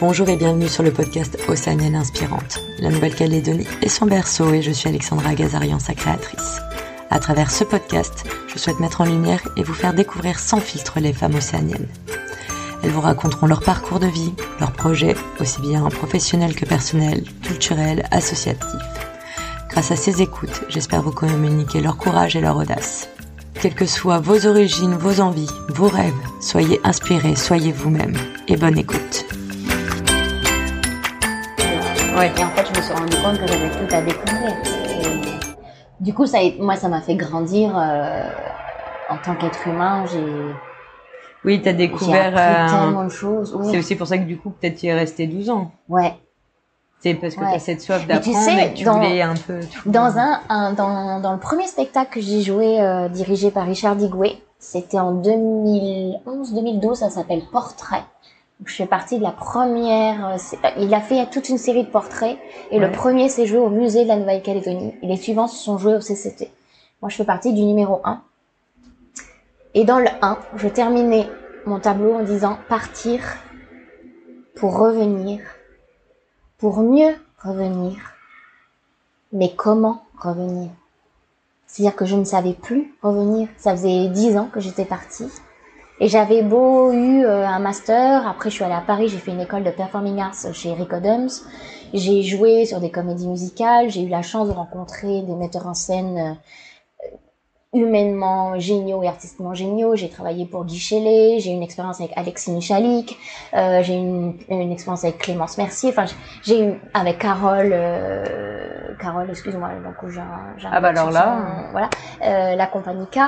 Bonjour et bienvenue sur le podcast Océanienne Inspirante. La Nouvelle-Calédonie est son berceau et je suis Alexandra Gazarian, sa créatrice. À travers ce podcast, je souhaite mettre en lumière et vous faire découvrir sans filtre les femmes océaniennes. Elles vous raconteront leur parcours de vie, leurs projets, aussi bien professionnels que personnels, culturels, associatifs. Grâce à ces écoutes, j'espère vous communiquer leur courage et leur audace. Quelles que soient vos origines, vos envies, vos rêves, soyez inspirés, soyez vous-même et bonne écoute. Ouais. Et en fait, je me suis rendu compte que j'avais tout à découvrir. Et du coup, ça, moi, ça m'a fait grandir euh, en tant qu'être humain. J'ai Oui, t'as découvert. appris euh, tellement de choses. Oui. C'est aussi pour ça que du coup, peut-être tu es resté 12 ans. Ouais. C'est parce que Ouais. t'as cette soif Mais tu d'apprendre sais, et que tu dans- voulais un peu tout. Dans un, un- dans, dans le premier spectacle que j'ai joué, euh, dirigé par Richard Digoué, c'était en 2011-2012, ça s'appelle Portrait. Je fais partie de la première. euh, c'est- il a fait toute une série de portraits et le premier s'est joué au musée de la Nouvelle-Calédonie et les suivants se sont joués au CCT. Moi, je fais partie du numéro 1. Et dans le 1, je terminais mon tableau en disant partir pour revenir, pour mieux revenir. Mais comment revenir? C'est-à-dire que je ne savais plus revenir. Ça faisait dix ans que j'étais partie. Et j'avais beau eu euh, un master, après je suis allée à Paris, j'ai fait une école de performing arts chez Eric Adams. J'ai joué sur des comédies musicales, j'ai eu la chance de rencontrer des metteurs en scène euh, humainement géniaux et artistiquement géniaux. J'ai travaillé pour Guy Chelet, j'ai eu une expérience avec Alexis Michalik, euh, j'ai eu une, une expérience avec Clémence Mercier, enfin j'ai eu avec Carole, euh, Carole, excuse-moi, donc j'ai un, Ah bah alors là, son- voilà, euh, la compagnie K.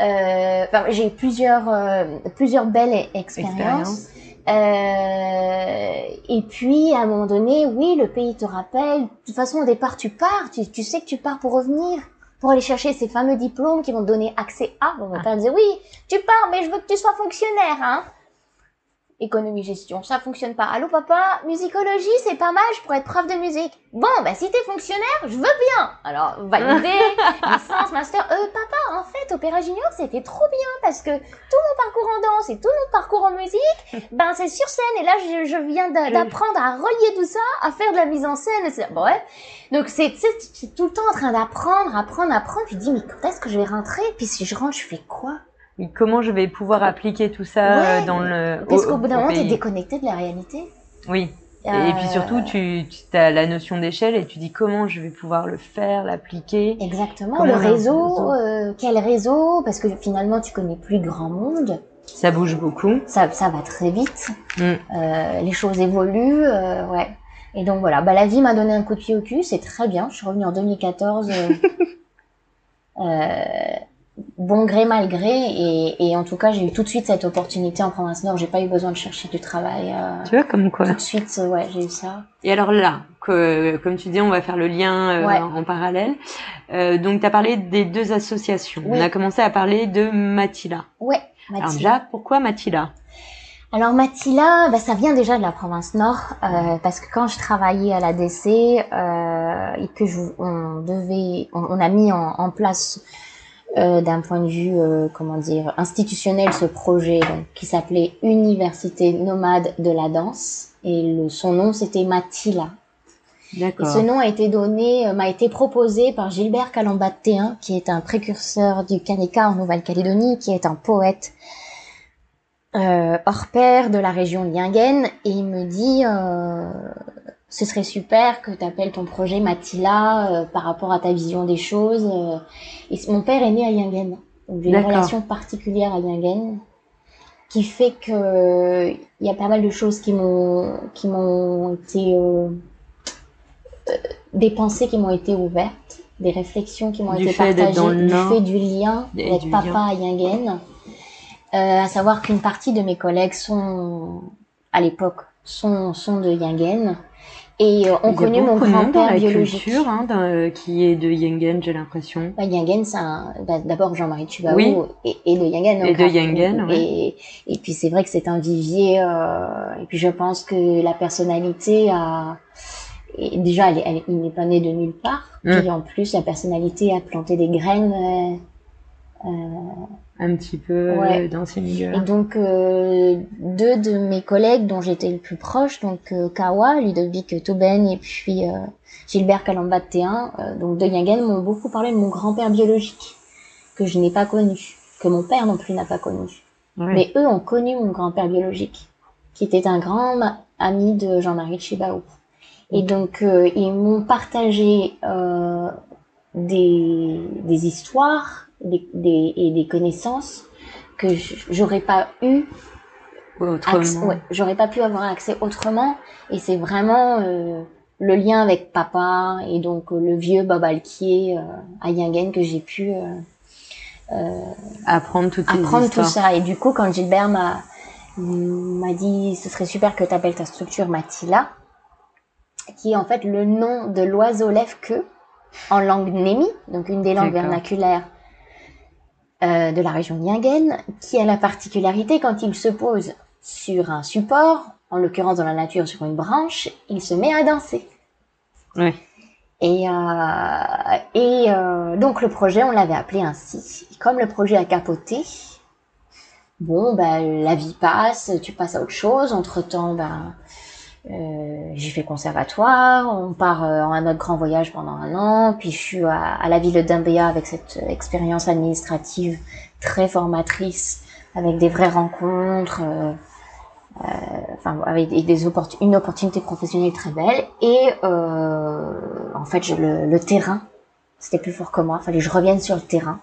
Euh, enfin, j'ai eu plusieurs, euh, plusieurs belles expériences. Euh, et puis, à un moment donné, oui, le pays te rappelle. De toute façon, au départ, tu pars. Tu, tu sais que tu pars pour revenir, pour aller chercher ces fameux diplômes qui vont te donner accès à. Mon père disait, oui, tu pars, mais je veux que tu sois fonctionnaire, hein. Économie, gestion, ça fonctionne pas. Allô, papa, musicologie, c'est pas mal, je pourrais être prof de musique. Bon, bah, si t'es fonctionnaire, je veux bien. Alors, valider, licence, master. Euh, papa, en fait, Opéra Junior, c'était trop bien parce que tout mon parcours en danse et tout mon parcours en musique, ben, c'est sur scène. Et là, je, je viens d'a- d'apprendre à relier tout ça, à faire de la mise en scène. ouais. Donc, c'est, tout le temps en train d'apprendre, apprendre, apprendre. Je dis, mais quand est-ce que je vais rentrer? Puis si je rentre, je fais quoi? Comment je vais pouvoir appliquer tout ça Ouais, euh, dans le. Parce au- qu'au bout d'un moment, t'es pays? déconnecté de la réalité. Oui. Et, Euh, puis surtout, tu, tu as la notion d'échelle et tu dis comment je vais pouvoir le faire, l'appliquer? Exactement, Comment le réseau, euh, quel réseau? Parce que finalement, tu connais plus grand monde. Ça bouge beaucoup. Ça, ça va très vite. Mm. Euh, les choses évoluent, euh, ouais. Et donc voilà, bah, la vie m'a donné un coup de pied au cul, c'est très bien. Je suis revenue en 2014, euh, euh, bon gré mal gré, et, et en tout cas j'ai eu tout de suite cette opportunité en province Nord. J'ai pas eu besoin de chercher du travail. euh, Tu vois, comme quoi. tout de suite, euh, ouais, j'ai eu ça. Et alors là, que, comme tu dis, on va faire le lien euh, Ouais. en parallèle. Euh, donc, tu as parlé des deux associations. Oui. On a commencé à parler de Matila. Ouais, Alors Mathilde. déjà, pourquoi Matila Alors Matila, bah, ça vient déjà de la province Nord, euh, parce que quand je travaillais à la DC euh, et que je, on devait, on, on a mis en, en place euh, d'un point de vue, euh, comment dire, institutionnel ce projet donc, qui s'appelait Université nomade de la danse et le, son nom c'était Matila. Et D'accord. ce nom a été donné, euh, m'a été proposé par Gilbert Calambat-Théin, qui est un précurseur du Kaneka en Nouvelle-Calédonie, qui est un poète euh, hors pair de la région de Yingen. Et il me dit, euh, ce serait super que tu appelles ton projet Matila euh, par rapport à ta vision des choses. euh. Et mon père est né à Yingen. Donc j'ai une relation particulière à Yingen qui fait que il y a pas mal de choses qui m'ont qui m'ont été euh, des pensées qui m'ont été ouvertes, des réflexions qui m'ont été partagées, dans le du Nord. fait du lien du papa lien. à Yingen. À savoir qu'une partie de mes collègues sont à l'époque sont sont de Yingen et euh, a connu mon grand-père biologique. culture hein, euh, qui est de Yengen, j'ai l'impression. Bah, Yingen, c'est un- bah, d'abord Jean-Marie Tubaou Oui. et, et de Yingen. Et de Yingen, ouais. et, et puis c'est vrai que c'est un vivier. euh, et puis je pense que la personnalité a. Et déjà, elle, il n'est pas né de nulle part. Mm. Puis en plus, la personnalité a planté des graines un petit peu Ouais. dans ces milieux. Et donc euh, deux de mes collègues dont j'étais le plus proche, donc euh, Kawa, Ludovic Tauben et puis euh, Gilbert Calamba T1, euh, donc de Yingen, m'ont beaucoup parlé de mon grand-père biologique que je n'ai pas connu, que mon père non plus n'a pas connu. Ouais. Mais eux ont connu mon grand-père biologique, qui était un grand ami de Jean-Marie Chibaou. Et donc, euh, ils m'ont partagé euh, des, des histoires des, des- et des connaissances que j'aurais pas eu autrement. ouais, j'aurais pas pu avoir accès autrement. Et c'est vraiment euh, le lien avec papa et donc euh, le vieux Babalquier euh, à Yingen que j'ai pu euh, Apprendre toutes apprendre tout ça. Et du coup, quand Gilbert m'a m'a dit ce serait super que tu appelles ta structure Matila, qui est en fait le nom de l'oiseau lève-queue en langue némi, donc une des langues vernaculaires euh, de la région Yingen, qui a la particularité quand il se pose sur un support, en l'occurrence dans la nature sur une branche, il se met à danser. Ouais. Et, euh, et euh, donc le projet, on l'avait appelé ainsi. Comme le projet a capoté, bon, ben, la vie passe, tu passes à autre chose. Entre-temps, ben, euh, j'ai fait conservatoire, on part euh, en un autre grand voyage pendant un an, puis je suis à, à la ville d'Umbea avec cette expérience administrative très formatrice, avec des vraies rencontres, euh, euh, enfin avec des, opport- une opportunité professionnelle très belle. Et euh, en fait, je- le, le terrain, c'était plus fort que moi. Fallait que je revienne sur le terrain.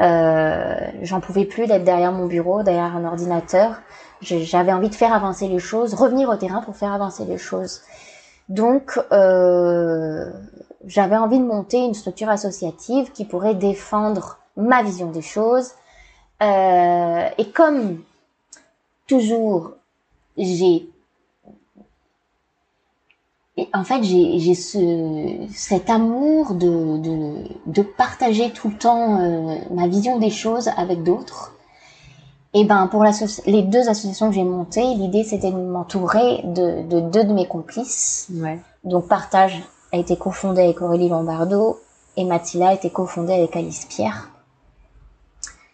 Euh, J'en pouvais plus d'être derrière mon bureau, derrière un ordinateur. J'avais envie de faire avancer les choses, revenir au terrain pour faire avancer les choses. Donc, euh, j'avais envie de monter une structure associative qui pourrait défendre ma vision des choses. Euh, et comme toujours, j'ai en fait, j'ai ce, cet amour de, de, de partager tout le temps euh, ma vision des choses avec d'autres. Et ben pour les deux associations que j'ai montées, l'idée c'était de m'entourer de, de deux de mes complices. Ouais. Donc Partage a été cofondé avec Aurélie Lombardo et Mathila a été cofondée avec Alice Pierre.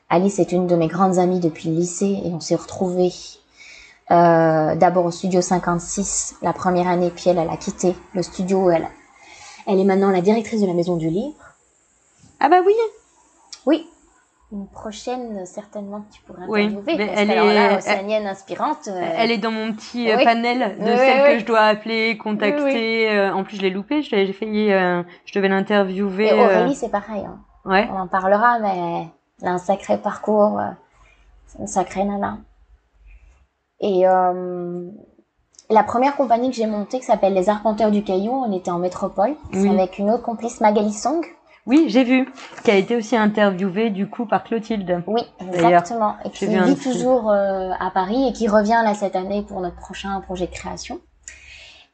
Alice est une de mes grandes amies depuis le lycée et on s'est retrouvés euh, d'abord au studio 56 la première année, puis elle, elle a quitté le studio. Elle, elle est maintenant la directrice de la Maison du Livre. Ah bah. Oui, une prochaine certainement que tu pourrais Oui, interviewer. mais parce elle qu'alors là, est- océanienne inspirante. euh, Elle est dans mon petit euh, Oui. panel de Oui, celles oui, que oui. je dois appeler, contacter. Oui, euh, en plus, je l'ai loupé. Je l'ai j'ai failli. euh, je devais l'interviewer. Et euh, Aurélie, c'est pareil. hein. Ouais. On en parlera, mais elle a un sacré parcours. euh, C'est une sacrée nana. Et euh, la première compagnie que j'ai montée, qui s'appelle Les Arpenteurs du Caillou, on était en métropole. Oui. avec une autre complice, Magali Song. Oui, j'ai vu. Qui a été aussi interviewée du coup par Clotilde. Oui, exactement. Et qui vit toujours euh, à Paris et qui revient là cette année pour notre prochain projet de création.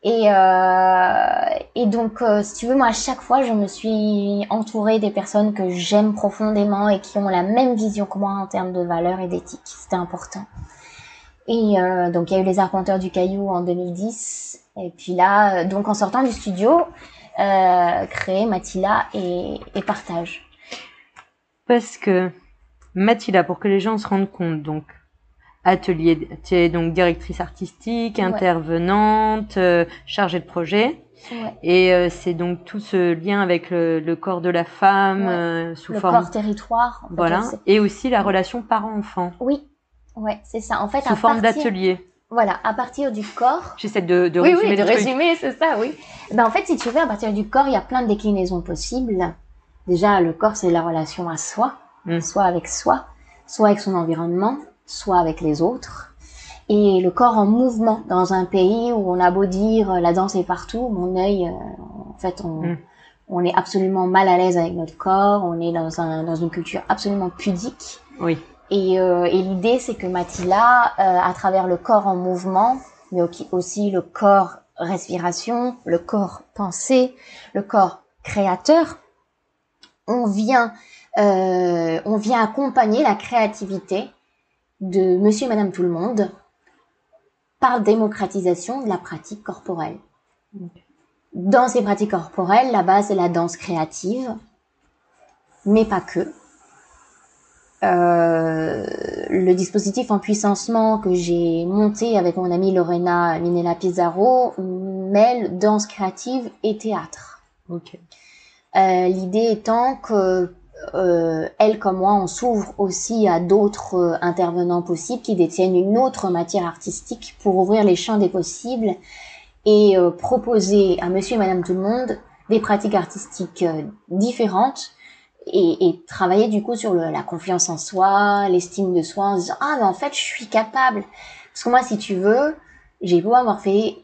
Et, euh, et donc, euh, si tu veux, moi, à chaque fois, je me suis entourée des personnes que j'aime profondément et qui ont la même vision que moi en termes de valeurs et d'éthique. C'était important. Et euh, donc, il y a eu les Arpenteurs du Caillou en 2010. Et puis là, euh, donc en sortant du studio, euh, créer Matila et, et Partage. Parce que Mathilda, pour que les gens se rendent compte, donc atelier, tu es donc directrice artistique, Ouais. intervenante, euh, chargée de projet, Ouais. et euh, c'est donc tout ce lien avec le, le corps de la femme Ouais. euh, sous Le forme, corps territoire. en fait, voilà, et aussi la relation parent-enfant Oui, ouais, c'est ça. En fait, sous à forme partir- d'atelier. Voilà, à partir du corps. J'essaie de, de oui, résumer oui, de résumer, c'est ça, oui. Ben, en fait, si tu veux, à partir du corps, il y a plein de déclinaisons possibles. Déjà, le corps, c'est la relation à soi, Mm. soit avec soi, soit avec son environnement, soit avec les autres. Et le corps en mouvement dans un pays où on a beau dire euh, la danse est partout, mon œil, euh, en fait, on, Mm. on est absolument mal à l'aise avec notre corps, on est dans, un, dans une culture absolument pudique. Oui, Et, euh, et l'idée, c'est que Mathila, euh, à travers le corps en mouvement, mais au- aussi le corps respiration, le corps pensée, le corps créateur, on vient, euh, on vient accompagner la créativité de Monsieur et Madame Tout le Monde par démocratisation de la pratique corporelle. Dans ces pratiques corporelles, la base c'est la danse créative, mais pas que. Euh, le dispositif en puissancement que j'ai monté avec mon amie Lorena Minella Pizarro mêle danse créative et théâtre. Euh, L'idée étant que euh, elle comme moi, on s'ouvre aussi à d'autres intervenants possibles qui détiennent une autre matière artistique pour ouvrir les champs des possibles et proposer à Monsieur et Madame tout le monde des pratiques artistiques différentes et, et, travailler du coup sur le, la confiance en soi, l'estime de soi, en se disant ah mais en fait je suis capable. Parce que moi si tu veux, j'ai beau avoir fait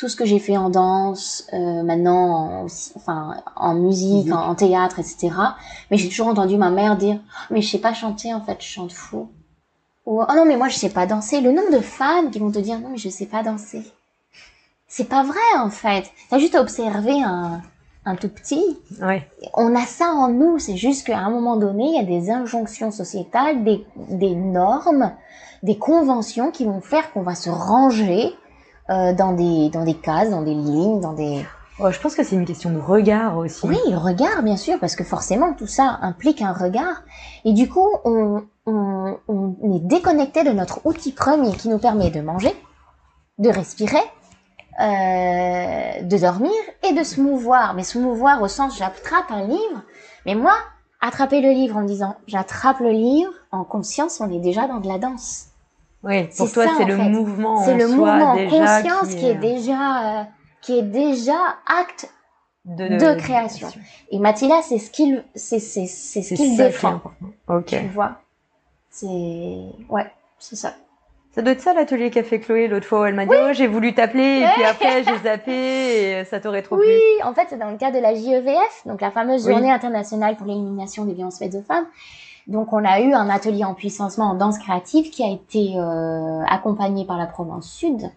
tout ce que j'ai fait en danse, euh, maintenant, en, enfin, en musique, en, en théâtre, etc. Mais j'ai toujours entendu ma mère dire, Ah, mais je sais pas chanter, en fait, je chante fou. Ou, oh non, mais moi, je sais pas danser. Le nombre de femmes qui vont te dire, non, mais je sais pas danser. C'est pas vrai, en fait. T'as juste à observer un, un tout petit. Ouais. On a ça en nous. C'est juste qu'à un moment donné, il y a des injonctions sociétales, des, des normes, des conventions qui vont faire qu'on va se ranger euh, dans des dans des cases, dans des lignes, dans des Oh, je pense que c'est une question de regard aussi. oui, le regard bien sûr parce que forcément tout ça implique un regard et du coup on on, on est déconnecté de notre outil premier qui nous permet de manger, de respirer, euh, de dormir et de se mouvoir. Mais se mouvoir au sens j'attrape un livre, mais moi attraper le livre en me disant j'attrape le livre en conscience, on est déjà dans de la danse. Oui, pour toi, c'est le fait. mouvement C'est le soi mouvement en déjà conscience qui est euh, déjà euh, qui est déjà acte de, de création. Et Mathilda, c'est ce qu'il, c'est, c'est, c'est ce qu'il qui est défend. Ok. Tu vois? C'est, ouais, c'est ça. Ça doit être ça l'atelier qu'a fait Chloé l'autre fois où elle m'a dit oh j'ai voulu t'appeler et puis après j'ai zappé et ça t'aurait trop Oui, plu. en fait, c'est dans le cadre de la JEVF, donc la fameuse Oui. Journée internationale pour l'élimination des violences faites aux femmes. Donc, on a eu un atelier en puissancement en danse créative qui a été euh, accompagné par la Provence Sud.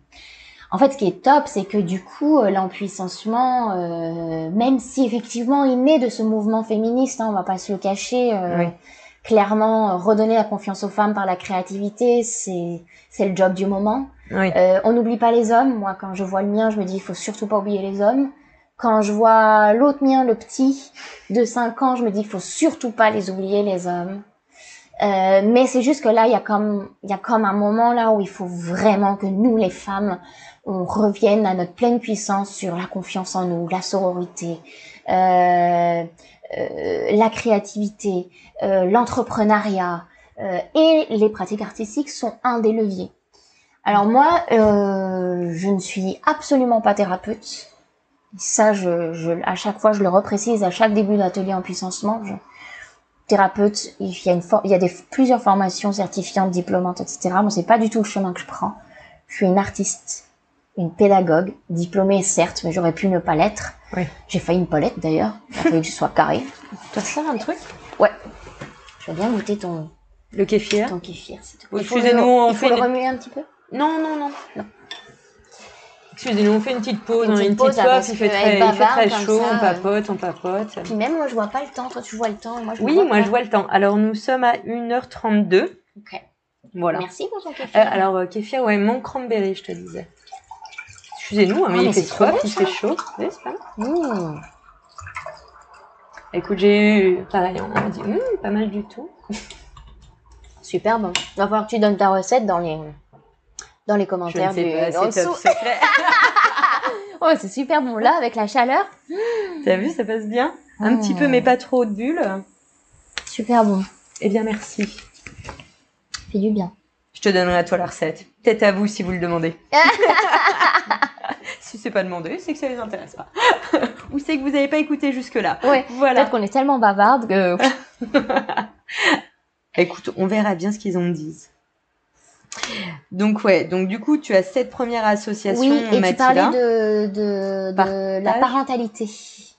En fait, ce qui est top, c'est que du coup, euh, l'empuissancement, euh, même si effectivement il naît de ce mouvement féministe, hein, on va pas se le cacher, euh, Oui. Clairement, euh, redonner la confiance aux femmes par la créativité, c'est c'est le job du moment. Oui. Euh, on n'oublie pas les hommes. Moi, quand je vois le mien, je me dis, il faut surtout pas oublier les hommes. Quand je vois l'autre mien, le petit, de 5 ans, je me dis, il faut surtout pas les oublier, les hommes. Euh, mais c'est juste que là, il y a comme, il y a comme un moment là où il faut vraiment que nous, les femmes, on revienne à notre pleine puissance sur la confiance en nous, la sororité, euh, la créativité, euh, l'entrepreneuriat euh, et les pratiques artistiques sont un des leviers. Alors moi, euh, je ne suis absolument pas thérapeute. Ça, je, je, à chaque fois, je le reprécise à chaque début d'atelier en puissancement. Je, thérapeute, il y a, une il y a plusieurs formations certifiantes, diplômantes, etc. Moi, c'est pas du tout le chemin que je prends. Je suis une artiste, une pédagogue, diplômée certes, mais j'aurais pu ne pas l'être. Oui. J'ai failli une Paulette d'ailleurs. Il a fallu que je sois carré. Tu vas faire un truc? Ouais. Je veux bien goûter ton, Le kéfir ton kéfir, s'il te plaît. Excusez-nous, on il faut fait le remuer un petit peu? Non, non, non. Non. Excusez-nous, on fait une petite pause, Une petite une petite pause, il fait que très, il fait chaud, ça, on euh, papote, on papote. Puis même moi, je vois pas le temps. Toi, tu vois le temps. et Moi, je Oui, vois moi pas. je vois le temps. Alors nous sommes à 1h32. Ok. Voilà. Merci pour ton kéfir. Euh, alors euh, kéfir, ouais, mon cranberry, je te disais. Excusez-nous, hein, mais Ah, il mais fait c'est trop soif, il fait chaud. Oui, c'est pas mal. Mmh. Écoute, j'ai eu, pareil, on m'a dit, Hum, pas mal du tout. Super bon. Il va falloir que tu donnes ta recette dans les dans les Je commentaires ne sais du pas, c'est top dessous. secret. Oh, c'est super bon là avec la chaleur. T'as vu, ça passe bien? Un Mmh. petit peu, mais pas trop de bulles. Super bon. Eh bien, merci. Fait du bien. Je te donnerai à toi la recette. Peut-être à vous si vous le demandez. si c'est pas demandé, c'est que ça les intéresse pas. Ou c'est que vous n'avez pas écouté jusque-là. Ouais. Voilà. Peut-être qu'on est tellement bavarde que. Écoute, on verra bien ce qu'ils en disent. Donc ouais, donc du coup, tu as cette première association, Oui, et tu Mathilda. parlais de de, de la parentalité.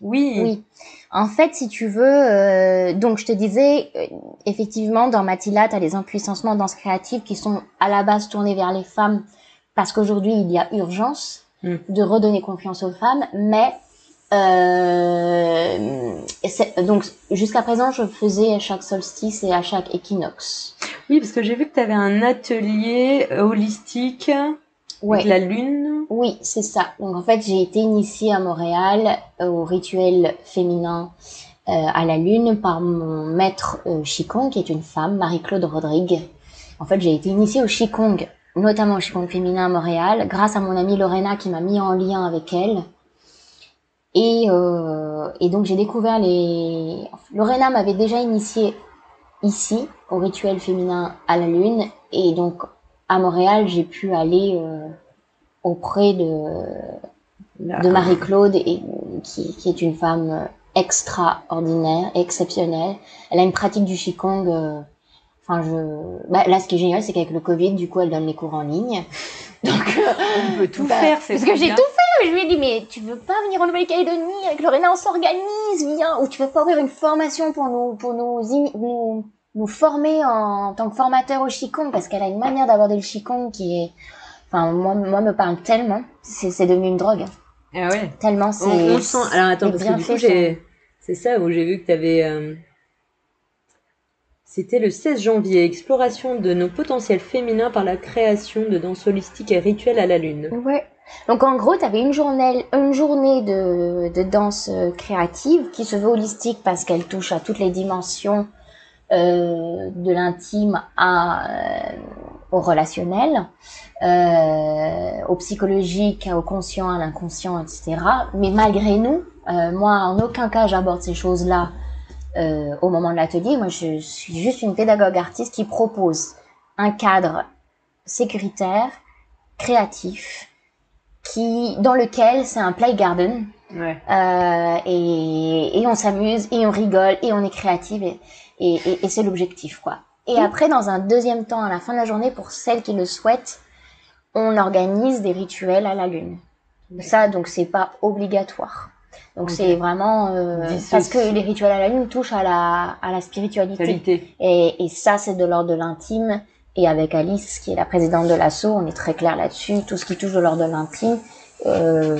Oui. Oui. En fait, si tu veux, euh, donc je te disais, euh, effectivement, dans Mathilda, tu as les impuissancements dans ce créatif qui sont à la base tournés vers les femmes parce qu'aujourd'hui, il y a urgence Mm. de redonner confiance aux femmes, mais euh, donc jusqu'à présent, je faisais à chaque solstice et à chaque équinoxe. Oui, parce que j'ai vu que tu avais un atelier euh, holistique Ouais. avec la lune. Oui, c'est ça. Donc en fait, j'ai été initiée à Montréal euh, au rituel féminin à la Lune par mon maître Qigong, qui est une femme, Marie-Claude Rodrigue. En fait, j'ai été initiée au Qigong, notamment au Qigong féminin à Montréal, grâce à mon amie Lorena qui m'a mis en lien avec elle. Et, et donc j'ai découvert les... Lorena m'avait déjà initiée ici, au rituel féminin à la Lune. Et donc, à Montréal, j'ai pu aller euh, auprès de, de Marie-Claude, qui, qui, est une femme extraordinaire, exceptionnelle. Elle a une pratique du Qigong. Euh, enfin, je... Bah, là, ce qui est génial, c'est qu'avec le Covid, du coup, elle donne les cours en ligne. Donc, on peut tout bah, faire, c'est Parce que j'ai tout fait. Je lui ai dit, mais tu veux pas venir en Nouvelle-Calédonie avec Lorena, on s'organise, viens. Ou tu veux pas ouvrir une formation pour nous, pour nous, nous nous former en, tant que formateur au Qigong? Parce qu'elle a une manière d'aborder le Qigong qui est, enfin, moi, moi me parle tellement. C'est, c'est devenu une drogue. Ah ouais. Tellement c'est. On, sent. Alors attends, parce que du coup, j'ai, c'est ça où j'ai vu que tu avais. Euh, c'était le 16 janvier, exploration de nos potentiels féminins par la création de danse holistique et rituels à la lune. Ouais. Donc en gros, tu avais une journée, une journée de, danse euh, créative qui se veut holistique parce qu'elle touche à toutes les dimensions euh, de l'intime euh, au relationnel, au psychologique, au conscient, à l'inconscient, etc. Mais malgré nous, moi, en aucun cas, j'aborde ces choses-là au moment de l'atelier. Moi, je suis juste une pédagogue artiste qui propose un cadre sécuritaire, créatif, qui dans lequel c'est un play garden. Ouais. Euh, et, et on s'amuse et on rigole et on est créative et, et, et, et c'est l'objectif, quoi. Et après, dans un deuxième temps, à la fin de la journée, pour celles qui le souhaitent, on organise des rituels à la lune. Ça, donc, c'est pas obligatoire. Donc c'est vraiment euh, parce que les rituels à la lune touchent à la à la spiritualité. Et, et ça, c'est de l'ordre de l'intime. Et avec Alice, qui est la présidente de l'assaut, on est très clair là-dessus. Tout ce qui touche de l'ordre de l'intime, euh,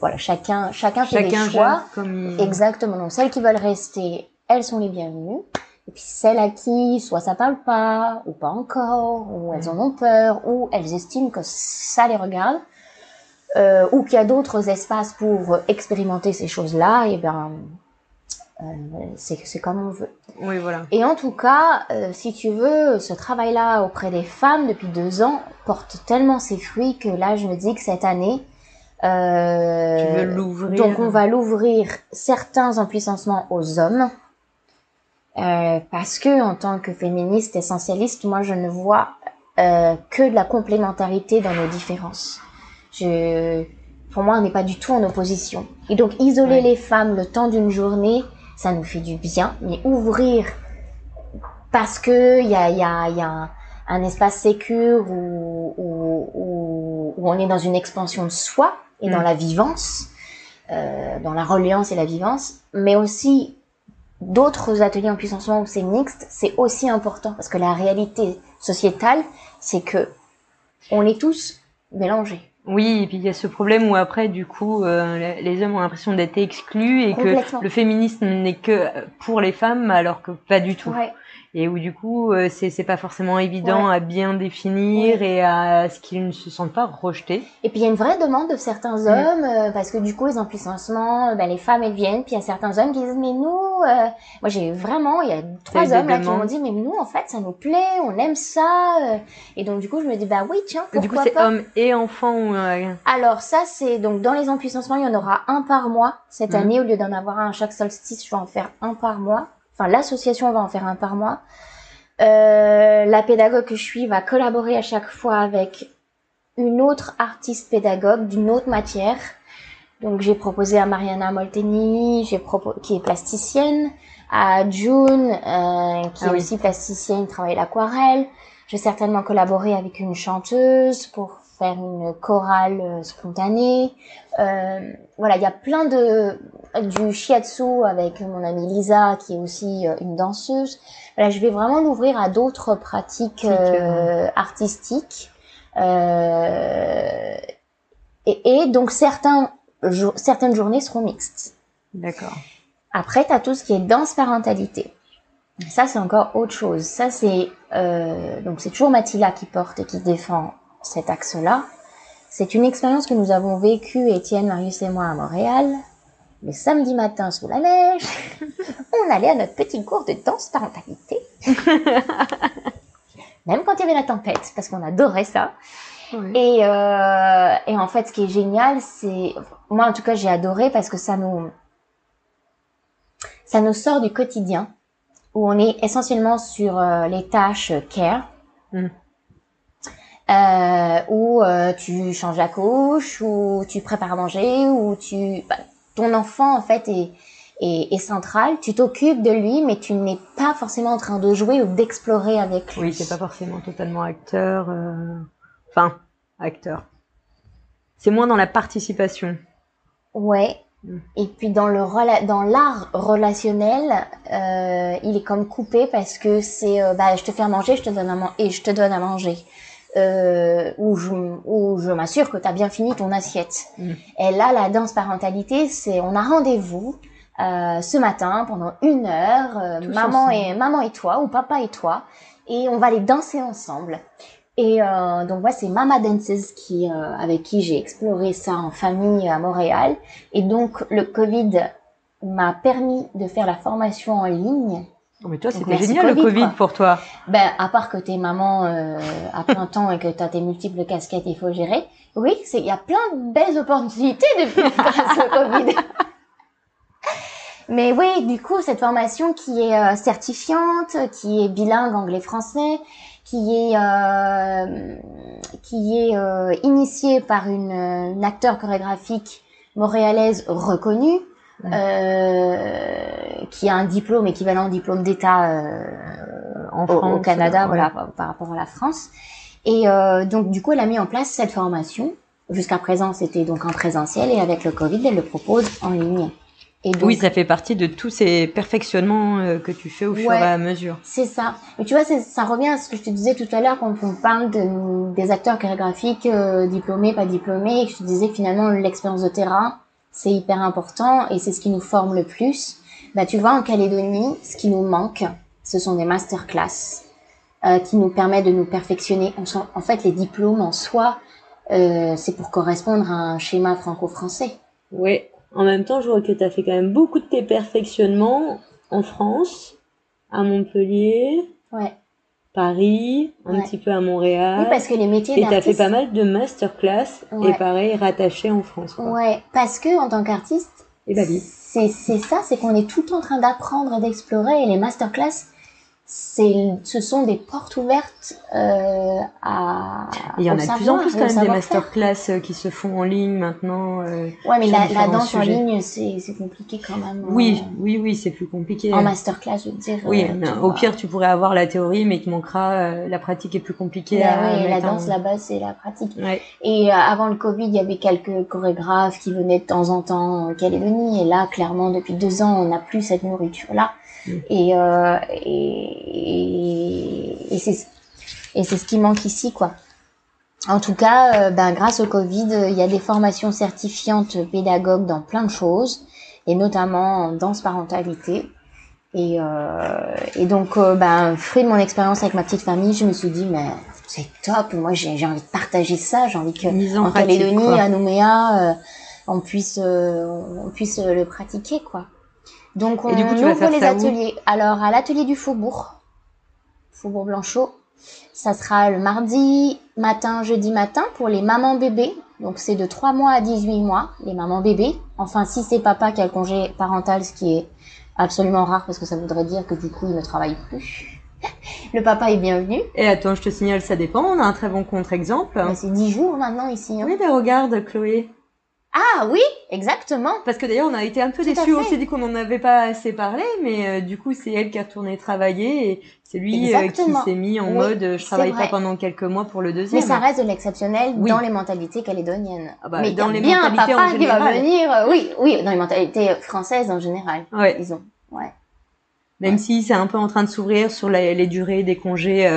voilà, chacun chacun fait des choix. Comme... Exactement. Donc celles qui veulent rester, elles sont les bienvenues. Et puis celles à qui soit ça parle pas, ou pas encore, ou elles en ont peur, ou elles estiment que ça les regarde, euh, ou qu'il y a d'autres espaces pour expérimenter ces choses-là, et ben euh, c'est comme on veut. Oui, voilà. Et en tout cas, euh, si tu veux, ce travail-là auprès des femmes depuis deux ans porte tellement ses fruits que là, je me dis que cette année, euh, tu veux l'ouvrir. Donc on va l'ouvrir certains empuissancements aux hommes euh, parce que en tant que féministe essentialiste, moi je ne vois euh, que de la complémentarité dans nos différences. Je, pour moi, on n'est pas du tout en opposition. Et donc isoler les femmes le temps d'une journée, ça nous fait du bien, mais ouvrir parce que il y a, y a, y a un, espace sécure où, où, où, où, on est dans une expansion de soi et dans mm. la vivance, euh, dans la reliance et la vivance, mais aussi d'autres ateliers en puissancement où c'est mixte, c'est aussi important parce que la réalité sociétale, c'est que on est tous mélangés. Oui, et puis il y a ce problème où après, du coup, euh, les hommes ont l'impression d'être exclus et que le féminisme n'est que pour les femmes, alors que pas du tout. Ouais et où du coup euh, c'est c'est pas forcément évident à bien définir et à ce qu'ils ne se sentent pas rejetés. Et puis il y a une vraie demande de certains hommes euh, parce que du coup les empuissancements, ben, les femmes elles viennent, puis il y a certains hommes qui disent mais nous, euh, moi j'ai vraiment il y a trois hommes là qui m'ont dit mais nous en fait ça nous plaît, on aime ça et donc du coup je me dis bah oui tiens pourquoi Du coup c'est hommes et enfants ou Alors ça c'est donc dans les empuissancements il y en aura un par mois cette mhm. année au lieu d'en avoir un chaque solstice je vais en faire un par mois enfin l'association va en faire un par mois. Euh, la pédagogue que je suis va collaborer à chaque fois avec une autre artiste pédagogue d'une autre matière. Donc j'ai proposé à Mariana Molteni, j'ai qui est plasticienne, à June, euh, qui ah est aussi plasticienne, travaille l'aquarelle. Je vais certainement collaborer avec une chanteuse pour faire une chorale euh, spontanée. Euh, voilà, il y a plein de du shiatsu avec mon amie Lisa qui est aussi euh, une danseuse. Voilà, je vais vraiment l'ouvrir à d'autres pratiques euh, artistiques. Euh, et, et, donc certains certaines journées seront mixtes. D'accord. Après, tu as tout ce qui est danse parentalité. Ça, c'est encore autre chose. Ça, c'est euh, donc c'est toujours Mathilda qui porte et qui défend cet axe-là. C'est une expérience que nous avons vécue, Étienne, Marius et moi, à Montréal. le samedi matin sous la neige, on allait à notre petit cours de danse parentalité. Même quand il y avait la tempête, parce qu'on adorait ça. Et, euh, et en fait, ce qui est génial, c'est, moi en tout cas, j'ai adoré parce que ça nous, ça nous sort du quotidien où on est essentiellement sur euh, les tâches care. Mm. Euh, où euh, tu changes la couche, ou tu prépares à manger, ou tu, bah, ton enfant en fait est, est, est central. Tu t'occupes de lui, mais tu n'es pas forcément en train de jouer ou d'explorer avec lui. Oui, c'est pas forcément totalement acteur. Euh... Enfin, acteur. C'est moins dans la participation. Ouais. Mm. Et puis dans le dans l'art relationnel, euh, il est comme coupé parce que c'est euh, bah je te fais à manger, je te donne à et je te donne à manger. Euh, où je, où je m'assure que tu as bien fini ton assiette. Mm. Et là, la danse parentalité, c'est on a rendez-vous euh, ce matin pendant une heure, euh, maman et maman et toi ou papa et toi, et on va les danser ensemble. Et euh, donc moi c'est Mama Dances qui avec qui j'ai exploré ça en famille à Montréal. Et donc le Covid m'a permis de faire la formation en ligne. Oh, mais toi c'était génial le Covid pour toi. Ben à part que t'es maman euh, à plein temps et que t'as tes multiples casquettes, il faut gérer. Oui, c'est il y a plein de belles opportunités depuis le Covid. Mais oui, du coup, cette formation qui est euh, certifiante, qui est bilingue anglais-français, qui est euh, qui est euh, initiée par une, une, acteur chorégraphique montréalaise reconnue, euh, qui a un diplôme équivalent diplôme d'État euh, en France, au, Canada, voilà, par, par, rapport à la France. Et donc, du coup, elle a mis en place cette formation. Jusqu'à présent, c'était donc en présentiel et avec le Covid, elle le propose en ligne oui, ça fait partie de tous ces perfectionnements euh, que tu fais au fur et à mesure. C'est ça. Mais tu vois, ça revient à ce que je te disais tout à l'heure quand on parle de, des acteurs chorégraphiques euh, diplômés, pas diplômés, et que je te disais finalement l'expérience de terrain, c'est hyper important et c'est ce qui nous forme le plus. Bah, tu vois, en Calédonie, ce qui nous manque, ce sont des masterclass euh, qui nous permettent de nous perfectionner. En, fait, les diplômes en soi, euh, c'est pour correspondre à un schéma franco-français. Oui, en même temps, je vois que tu as fait quand même beaucoup de tes perfectionnements en France, à Montpellier, ouais. Paris, un petit peu à Montréal. Oui, parce que les métiers Et tu as fait pas mal de masterclass, et pareil, rattachés en France. Quoi. Ouais, parce que en tant qu'artiste, c'est ça, c'est qu'on est tout en train d'apprendre et d'explorer, et les masterclass, ce sont des portes ouvertes euh, à. Il y en a de plus en plus quand même des masterclass euh, qui se font en ligne maintenant. Euh, ouais, mais la, la danse en ligne, c'est, compliqué quand même. Oui, euh, oui, oui, c'est plus compliqué. En masterclass, je veux dire. Oui, euh, au pire, tu pourrais avoir la théorie, mais il te manquera la pratique est plus compliquée. Bah, à oui, la danse là-bas, c'est la pratique. Ouais. Et avant le Covid, il y avait quelques chorégraphes qui venaient de temps en temps en Calédonie, et là, clairement, depuis deux ans, on n'a plus cette nourriture-là. Et, euh, et, et c'est et c'est ce qui manque ici, quoi. En tout cas, euh, ben, grâce au Covid, il y a des formations certifiantes pédagogues dans plein de choses, et notamment en danse parentalité. Et, euh, et donc, euh, ben, fruit de mon expérience avec ma petite famille, je me suis dit, mais c'est top, moi j'ai envie de partager ça, j'ai envie que en, en Calédonie, à Nouméa, euh, on puisse, on puisse le pratiquer, quoi. Donc on ouvre les ateliers. Alors à l'atelier du Faubourg, Faubourg Blanchot, ça sera le mardi matin, jeudi matin pour les mamans bébés. Donc c'est de 3 mois à 18 mois, les mamans bébés. Enfin si c'est papa qui a le congé parental, ce qui est absolument rare parce que ça voudrait dire que du coup il ne travaille plus. le papa est bienvenu. Et attends, je te signale, ça dépend. On a un très bon contre-exemple. C'est 10 jours maintenant ici. Hein. Oui, mais regarde, Chloé. Ah oui, exactement. Parce que d'ailleurs, on a été un peu déçus. On s'est dit qu'on n'en avait pas assez parlé, mais euh, du coup, c'est elle qui a retourné travailler et c'est lui euh, qui s'est mis en mode euh, je travaille pas pendant quelques mois pour le deuxième. Mais ça reste de l'exceptionnel dans les mentalités calédoniennes. Ah bah, mais dans les bien mentalités un papa en général. qui va venir. oui, oui, dans les mentalités françaises en général. Ouais. Disons. Ouais. Même si c'est un peu en train de s'ouvrir sur la, les durées des congés.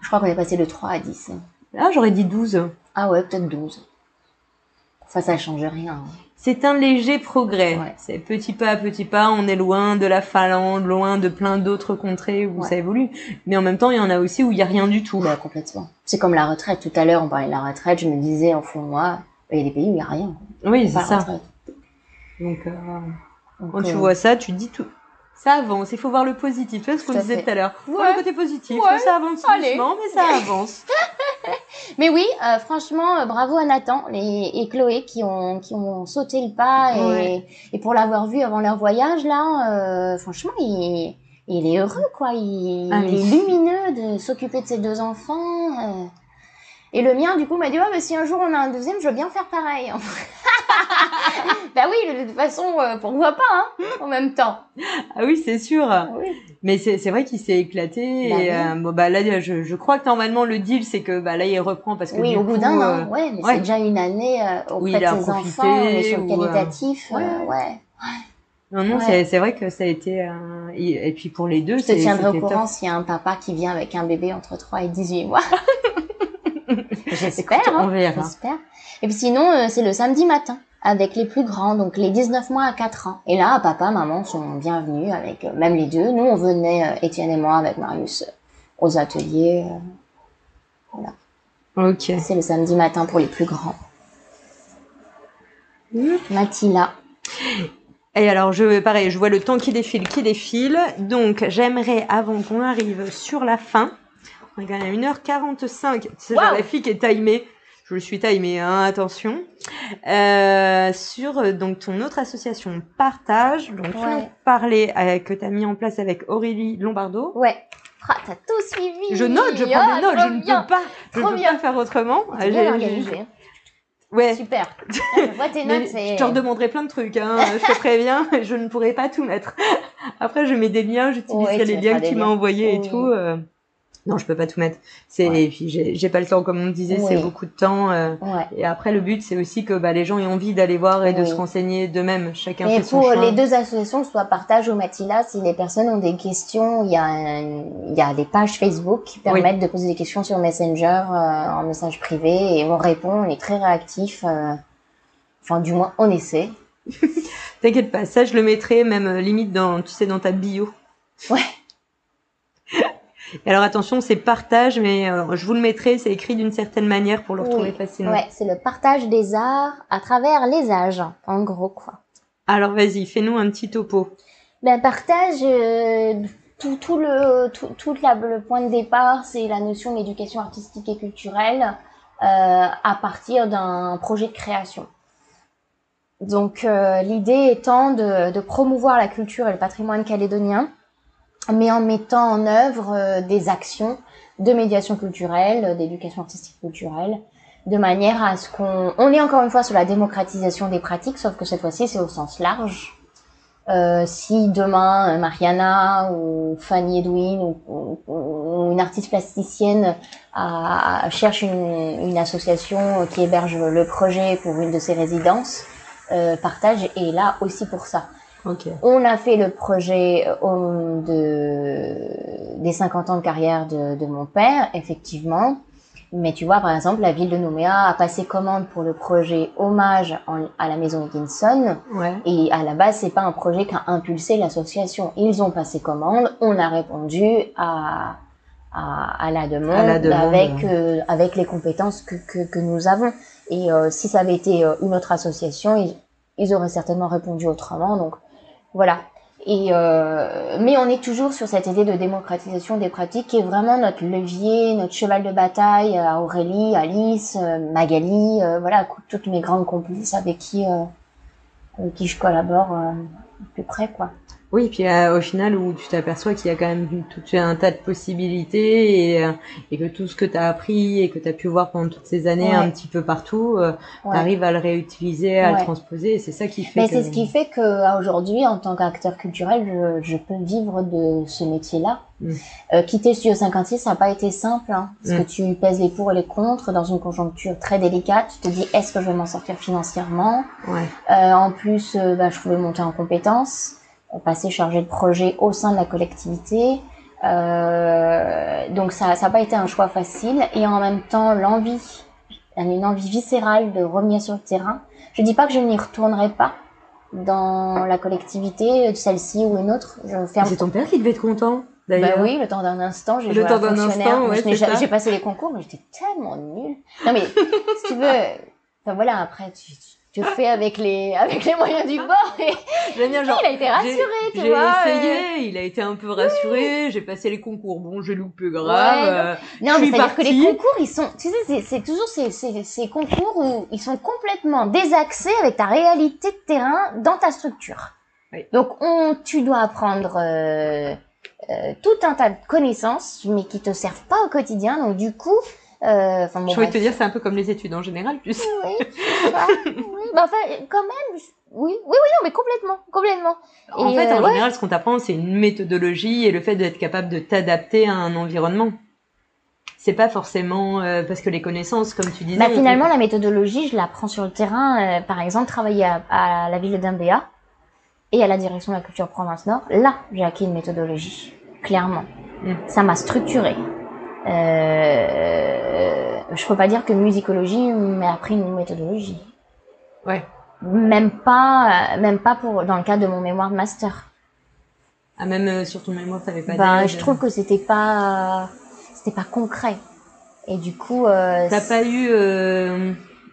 Je crois qu'on est passé de 3 à 10. Ah, j'aurais dit 12. Ah ouais, peut-être 12. Enfin, ça change rien. C'est un léger progrès. C'est petit pas à petit pas. On est loin de la Finlande, loin de plein d'autres contrées où ça évolue. Mais en même temps, il y en a aussi où il y a rien du tout. Bah, complètement. C'est comme la retraite. Tout à l'heure, on parlait de la retraite. Je me disais, en fond, moi, il y a des pays où il y a rien. Oui, c'est ça. Donc, quand tu vois ça, tu dis tout, ça avance. Il faut voir le positif. Tu vois ce qu'on disait tout à l'heure? Ouais. le côté positif. Ça avance doucement, mais ça avance. mais oui, euh, franchement, euh, bravo à Nathan et, Chloé qui ont qui ont sauté le pas et, et pour l'avoir vu avant leur voyage là, euh, franchement, il, il est heureux quoi. Il, ah, il est lumineux de s'occuper de ses deux enfants. Et le mien, du coup, m'a dit, ouais, mais si un jour on a un deuxième, je veux bien faire pareil. bah oui, de toute façon, euh, pourquoi pas, hein, en même temps. Ah oui, c'est sûr. Oui. Mais c'est vrai qu'il s'est éclaté. Bah et, euh, bon, bah là, je, je crois que normalement, le deal, c'est que bah là, il reprend parce que. Oui, au bout d'un an, euh, ouais, mais c'est déjà une année euh, auprès de ses enfants, est sur le qualitatif. ouais. ouais. Non, non, c'est vrai que ça a été. Et, puis pour les deux, Je te tiendrai au courant s'il y a un papa qui vient avec un bébé entre 3 et 18 mois. J'espère. on hein, J'espère. Et puis sinon, euh, c'est le samedi matin avec les plus grands, donc les 19 mois à 4 ans. Et là, papa, maman sont bienvenus avec euh, même les deux. Nous, on venait, euh, Étienne et moi, avec Marius, aux ateliers. voilà. Ok. C'est le samedi matin pour les plus grands. Mmh. Mathila. Et alors, je, pareil, je vois le temps qui défile, qui défile. Donc, j'aimerais, avant qu'on arrive sur la fin, on est à 1h45. C'est wow. la fille qui est timée. Je le suis timée, hein, attention. Euh, sur euh, donc ton autre association Partage, donc tu nous parlais euh, que tu as mis en place avec Aurélie Lombardo. Ouais. Ah, t'as tout suivi. Je note, je prends des notes, je ne peux pas, je ne peux pas faire autrement. Bien organisé. Ouais. Super. je vois tes notes. je te redemanderai plein de trucs, hein. je te préviens, je ne pourrai pas tout mettre. Après, je mets des liens, j'utiliserai les liens que tu m'as envoyés et tout. Euh non, je peux pas tout mettre. C'est et puis j'ai pas le temps, comme on disait, c'est beaucoup de temps. Euh, Et après, le but, c'est aussi que bah, les gens aient envie d'aller voir et de se renseigner d'eux-mêmes. Chacun et fait son choix. pour les deux associations, soit Partage ou Matila, si les personnes ont des questions, il y a il y a des pages Facebook qui permettent de poser des questions sur Messenger euh, en message privé et on répond. On est très réactif. Euh, enfin, du moins, on essaie. T'inquiète pas, ça je le mettrai même euh, limite dans, tu sais, dans ta bio. Ouais alors attention, c'est partage, mais euh, je vous le mettrai, c'est écrit d'une certaine manière pour le retrouver facilement. Ouais, c'est le partage des arts à travers les âges, en gros quoi. Alors vas-y, fais-nous un petit topo. Ben partage, euh, tout, tout le tout, tout le point de départ, c'est la notion d'éducation artistique et culturelle euh, à partir d'un projet de création. Donc l'idée étant de, de promouvoir la culture et le patrimoine calédonien mais en mettant en œuvre euh, des actions de médiation culturelle, euh, d'éducation artistique culturelle, de manière à ce qu'on on est encore une fois sur la démocratisation des pratiques, sauf que cette fois-ci c'est au sens large. Euh, si demain Mariana ou Fanny Edwin ou, une artiste plasticienne cherche une, une, association qui héberge le projet pour une de ses résidences, euh, Partage est là aussi pour ça. On a fait le projet euh, de, des 50 ans de carrière de, de, mon père, effectivement. Mais tu vois, par exemple, la ville de Nouméa a passé commande pour le projet hommage à la maison Ginson. Ouais. Et à la base, c'est pas un projet qu'a impulsé l'association. Ils ont passé commande, on a répondu à, à, à, la, demande avec, euh, avec les compétences que, que, que nous avons. Et euh, si ça avait été une autre association, ils, ils auraient certainement répondu autrement. Donc, voilà. Et euh, mais on est toujours sur cette idée de démocratisation des pratiques qui est vraiment notre levier, notre cheval de bataille à Aurélie, Alice, euh, Magali, euh, voilà, toutes mes grandes complices avec qui, avec qui je collabore plus près, quoi. Oui, puis euh, au final où tu t'aperçois qu'il y a quand même tout un tas de possibilités et, euh, et que tout ce que tu as appris et que tu as pu voir pendant toutes ces années un petit peu partout, euh, tu arrives à le réutiliser, à le transposer et c'est ça qui fait Mais c'est ce qui fait que aujourd'hui en tant qu'acteur culturel, je, je, peux vivre de ce métier-là. Mm. Euh, quitter Studio 56, ça n'a pas été simple, hein, parce que mm. tu pèses les pour et les contre dans une conjoncture très délicate. Tu te dis, est-ce que je vais m'en sortir financièrement? Ouais. En plus, bah, je pouvais monter en compétences passé chargé de projet au sein de la collectivité. Euh, donc ça n'a pas été un choix facile et en même temps l'envie, une envie viscérale de revenir sur le terrain. Je dis pas que je n'y retournerai pas dans la collectivité, celle-ci ou une autre. Je ferme. C'est ton père qui devait être content. Bah oui, le temps d'un instant, j'ai le temps d'un instant, ouais, j'ai passé les concours, mais j'étais tellement nulle. Non mais si tu veux, enfin voilà, après tu, je fais avec les avec les moyens du bord. Et... Bien, genre, il a été rassuré, tu vois. J'ai essayé, il a été un peu rassuré. J'ai passé les concours. Bon, j'ai loupé grave. Euh, non, mais c'est-à-dire que les concours, ils sont, tu sais, c'est toujours ces, ces, ces concours où ils sont complètement désaxés avec ta réalité de terrain dans ta structure. Donc, on, tu dois apprendre euh, euh, tout un tas de connaissances, mais qui te servent pas au quotidien. Donc, du coup, euh, bon, je voulais te dire, c'est un peu comme les études en général, plus. Oui, oui. Bah, enfin, quand même, oui, oui, oui, non, mais complètement, complètement. En fait, en général, ce qu'on t'apprend, c'est une méthodologie et le fait d'être capable de t'adapter à un environnement. C'est pas forcément parce que les connaissances, comme tu disais. Bah, finalement, la méthodologie, je l'apprends sur le terrain. par exemple, travailler à, à la ville d'Umbéa et à la direction de la culture Provence Nord, là, j'ai acquis une méthodologie, clairement. Mm. Ça m'a structuré. Euh, je peux pas dire que musicologie m'a appris une méthodologie. Ouais. Même pas, même pas pour dans le cadre de mon mémoire de master. Ah même euh, sur ton mémoire, t'avais pas. Ben, je trouve que c'était pas, c'était pas concret. Et du coup. Euh, T'as pas eu.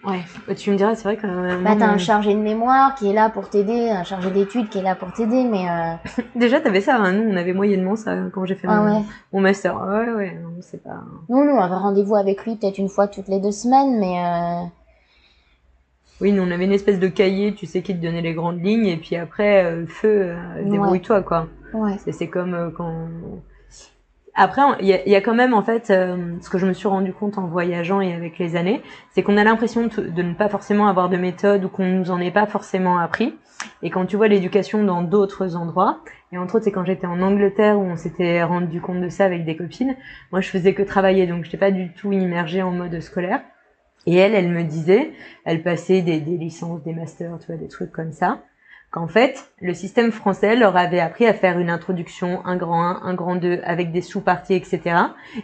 Ouais, bah, tu me diras, c'est vrai que. Euh, bah, t'as un chargé de mémoire qui est là pour t'aider, un chargé d'études qui est là pour t'aider, mais. Euh... Déjà, t'avais ça, hein, nous, on avait moyennement ça quand j'ai fait ah, mon, ouais. mon, master. Ouais, ouais, c'est pas. Non, nous, on avait rendez-vous avec lui peut-être une fois toutes les deux semaines, mais. Euh... Oui, nous, on avait une espèce de cahier, tu sais, qui te donnait les grandes lignes, et puis après, euh, feu, débrouille-toi, quoi. Ouais. C'est comme quand après, il y, a, quand même en fait euh, ce que je me suis rendu compte en voyageant et avec les années, c'est qu'on a l'impression de, ne pas forcément avoir de méthode ou qu'on nous en est pas forcément appris. Et quand tu vois l'éducation dans d'autres endroits, et entre autres c'est quand j'étais en Angleterre où on s'était rendu compte de ça avec des copines, moi je faisais que travailler donc je n'étais pas du tout immergée en mode scolaire. Et elle, elle me disait, elle passait des, des licences, des masters, tu vois, des trucs comme ça qu'en fait, le système français leur avait appris à faire une introduction, un grand 1, un grand 2, avec des sous-parties, etc.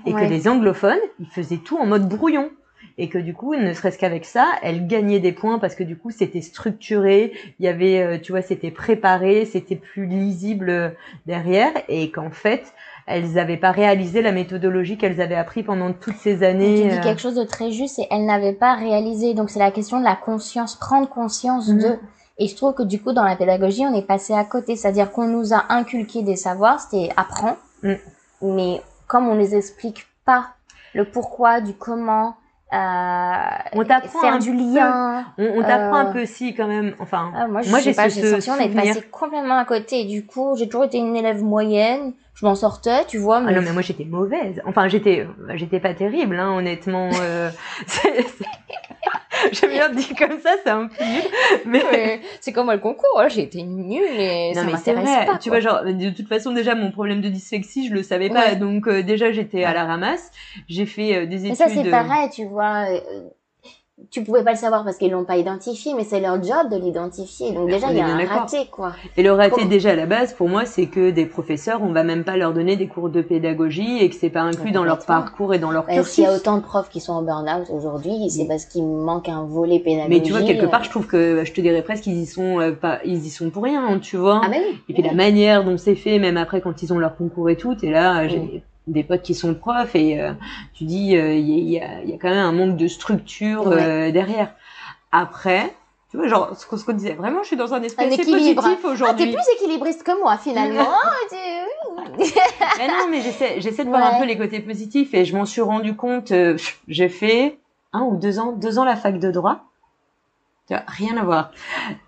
Et que les anglophones, ils faisaient tout en mode brouillon. Et que du coup, ne serait-ce qu'avec ça, elles gagnaient des points parce que du coup, c'était structuré, il y avait, euh, tu vois, c'était préparé, c'était plus lisible euh, derrière. Et qu'en fait, elles n'avaient pas réalisé la méthodologie qu'elles avaient appris pendant toutes ces années. tu dis euh. quelque chose de très juste et elles n'avaient pas réalisé. Donc c'est la question de la conscience, prendre conscience mhm. de. Et je trouve que du coup, dans la pédagogie, on est passé à côté. C'est-à-dire qu'on nous a inculqué des savoirs, c'était apprends. Mm. Mais comme on les explique pas le pourquoi, du comment, euh, on t'apprend faire du lien. On, t'apprend un euh, peu si quand même. Enfin, ah, moi, j'ai pas, j'ai senti d'être passé complètement à côté. Et du coup, j'ai toujours été une élève moyenne. Je m'en sortais, tu vois. Mais... Ah non, mais moi j'étais mauvaise. Enfin, j'étais, j'étais pas terrible, hein, honnêtement. Euh, J'aime bien dire comme ça, c'est un peu nul. Mais c'est comme moi le concours, hein, j'ai été nulle et non, ça m'intéresse pas. Tu vois, genre, de toute façon, déjà, mon problème de dyslexie, je le savais pas. Donc, euh, déjà, j'étais à la ramasse. J'ai fait euh, des études. Mais ça, c'est pareil, tu vois tu pouvais pas le savoir parce qu'ils l'ont pas identifié, mais c'est leur job de l'identifier. Donc déjà, il y a un raté, quoi. Et le raté, déjà, à la base, pour moi, c'est que des professeurs, on va même pas leur donner des cours de pédagogie et que c'est pas inclus dans leur parcours et dans leur cursus. S'il y a autant de profs qui sont en burn-out aujourd'hui, c'est parce qu'il manque un volet pédagogique. Mais tu vois, quelque part, je trouve que, je te dirais presque qu'ils y sont euh, pas, ils y sont pour rien, tu vois. Ah, oui. Et puis la manière dont c'est fait, même après quand ils ont leur concours et tout, et là, j'ai des potes qui sont profs et euh, tu dis il euh, y, a, y, a, quand même un manque de structure euh, derrière. Après, tu vois, genre ce qu'on disait, vraiment, je suis dans un esprit assez positif aujourd'hui. Ah, t'es plus équilibriste que moi finalement. mais non, mais j'essaie, j'essaie de voir un peu les côtés positifs et je m'en suis rendu compte. j'ai fait un ou deux ans, deux ans la fac de droit. Rien à voir.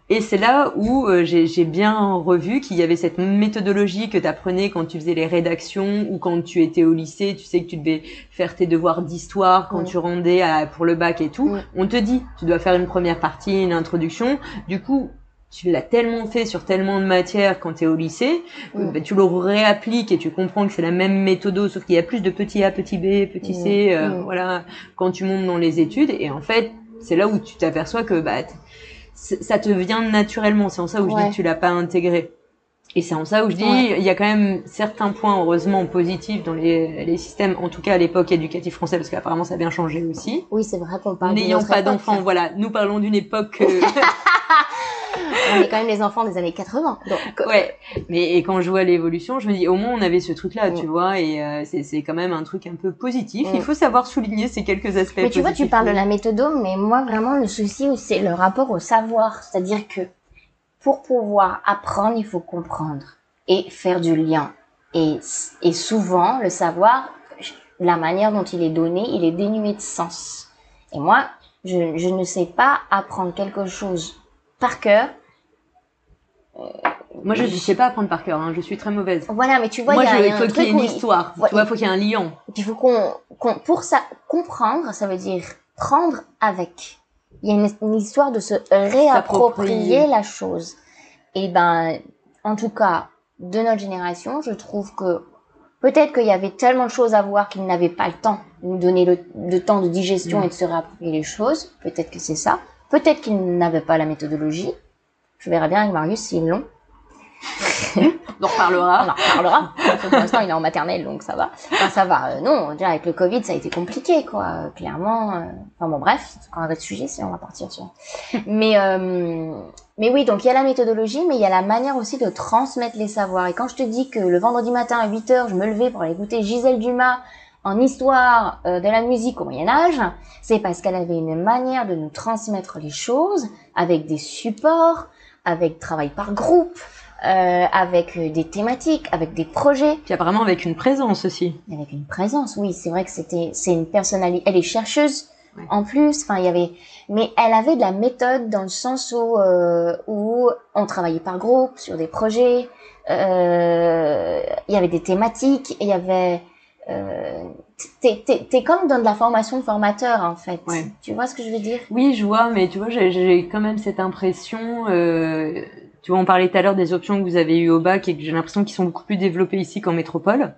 Et c'est là où euh, j'ai bien revu qu'il y avait cette méthodologie que tu apprenais quand tu faisais les rédactions ou quand tu étais au lycée, tu sais que tu devais faire tes devoirs d'histoire quand tu rendais à, pour le bac et tout. On te dit, tu dois faire une première partie, une introduction. Du coup, tu l'as tellement fait sur tellement de matières quand tu es au lycée, bah, tu le réappliques et tu comprends que c'est la même méthode, sauf qu'il y a plus de petits A, petit B, petit C, euh, voilà, quand tu montes dans les études. Et en fait, c'est là où tu t'aperçois que bah, ça te vient naturellement. C'est en ça où je dis que tu l'as pas intégré. Et c'est en ça où je dis, il y a quand même certains points heureusement positifs dans les, les systèmes, en tout cas à l'époque éducative française, parce qu'apparemment ça a bien changé aussi. Oui, c'est vrai qu'on parle. N'ayant pas d'enfants, voilà, nous parlons d'une époque. Euh, on est quand même les enfants des années 80. Donc... Ouais, mais et quand je vois l'évolution, je me dis au moins on avait ce truc-là, tu mm. vois, et euh, c'est quand même un truc un peu positif. Il mm. faut savoir souligner ces quelques aspects. Mais tu vois, tu parles de la méthodome, mais moi vraiment le souci c'est le rapport au savoir, c'est-à-dire que pour pouvoir apprendre, il faut comprendre et faire du lien. Et, et souvent, le savoir, la manière dont il est donné, il est dénué de sens. Et moi, je, je ne sais pas apprendre quelque chose par cœur. Moi, je ne sais pas apprendre par cœur. Hein. Je suis très mauvaise. Voilà, mais tu vois, il y a, faut qu'il y ait une histoire. Vois, faut qu'il y ait un lien. Il faut qu'on, pour ça, comprendre, ça veut dire prendre avec. Il y a une, histoire de se réapproprier la chose. Et ben, en tout cas, de notre génération, je trouve que peut-être qu'il y avait tellement de choses à voir qu'ils n'avaient pas le temps de nous donner le, temps de digestion et de se réapproprier les choses. Peut-être que c'est ça. Peut-être qu'ils n'avaient pas la méthodologie. Je verrai bien avec Marius s'ils l'ont. On en reparlera. On en reparlera. Pour l'instant, il est en maternelle, donc ça va. Enfin, ça va. Euh, non, déjà avec le Covid, ça a été compliqué, quoi. Euh, clairement. Euh. Enfin bon, bref, c'est encore un autre sujet, si on va partir sur. Mais mais oui, donc il y a la méthodologie, mais il y a la manière aussi de transmettre les savoirs. Et quand je te dis que le vendredi matin à 8 heures, je me levais pour aller écouter Gisèle Dumas en histoire de la musique au Moyen Âge, c'est parce qu'elle avait une manière de nous transmettre les choses avec des supports, avec travail par groupe, euh, avec euh, des thématiques, avec des projets. Puis apparemment avec une présence aussi. Avec une présence, oui. C'est vrai que c'était, c'est une personnalité. Elle est chercheuse en plus. Enfin, il y avait, mais elle avait de la méthode dans le sens où euh, où on travaillait par groupe sur des projets. Euh, il y avait des thématiques. Il y avait euh, t'es, t'es, t'es comme dans de la formation de formateur en fait. Tu vois ce que je veux dire? Oui, je vois, mais tu vois, j'ai, j'ai quand même cette impression. Euh, tu vois, on parlait tout à l'heure des options que vous avez eues au bac et que j'ai l'impression qu'ils sont beaucoup plus développées ici qu'en métropole.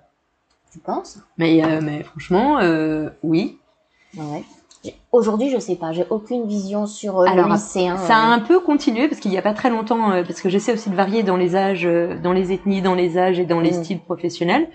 Tu penses? Mais, euh, mais franchement, euh, oui. Ouais. Aujourd'hui, je sais pas, j'ai aucune vision sur euh, Alors, le lycéen. Ça a un peu continué parce qu'il n'y a pas très longtemps, euh, parce que j'essaie aussi de varier dans les âges, euh, dans les ethnies, dans les âges et dans les mm. styles professionnels.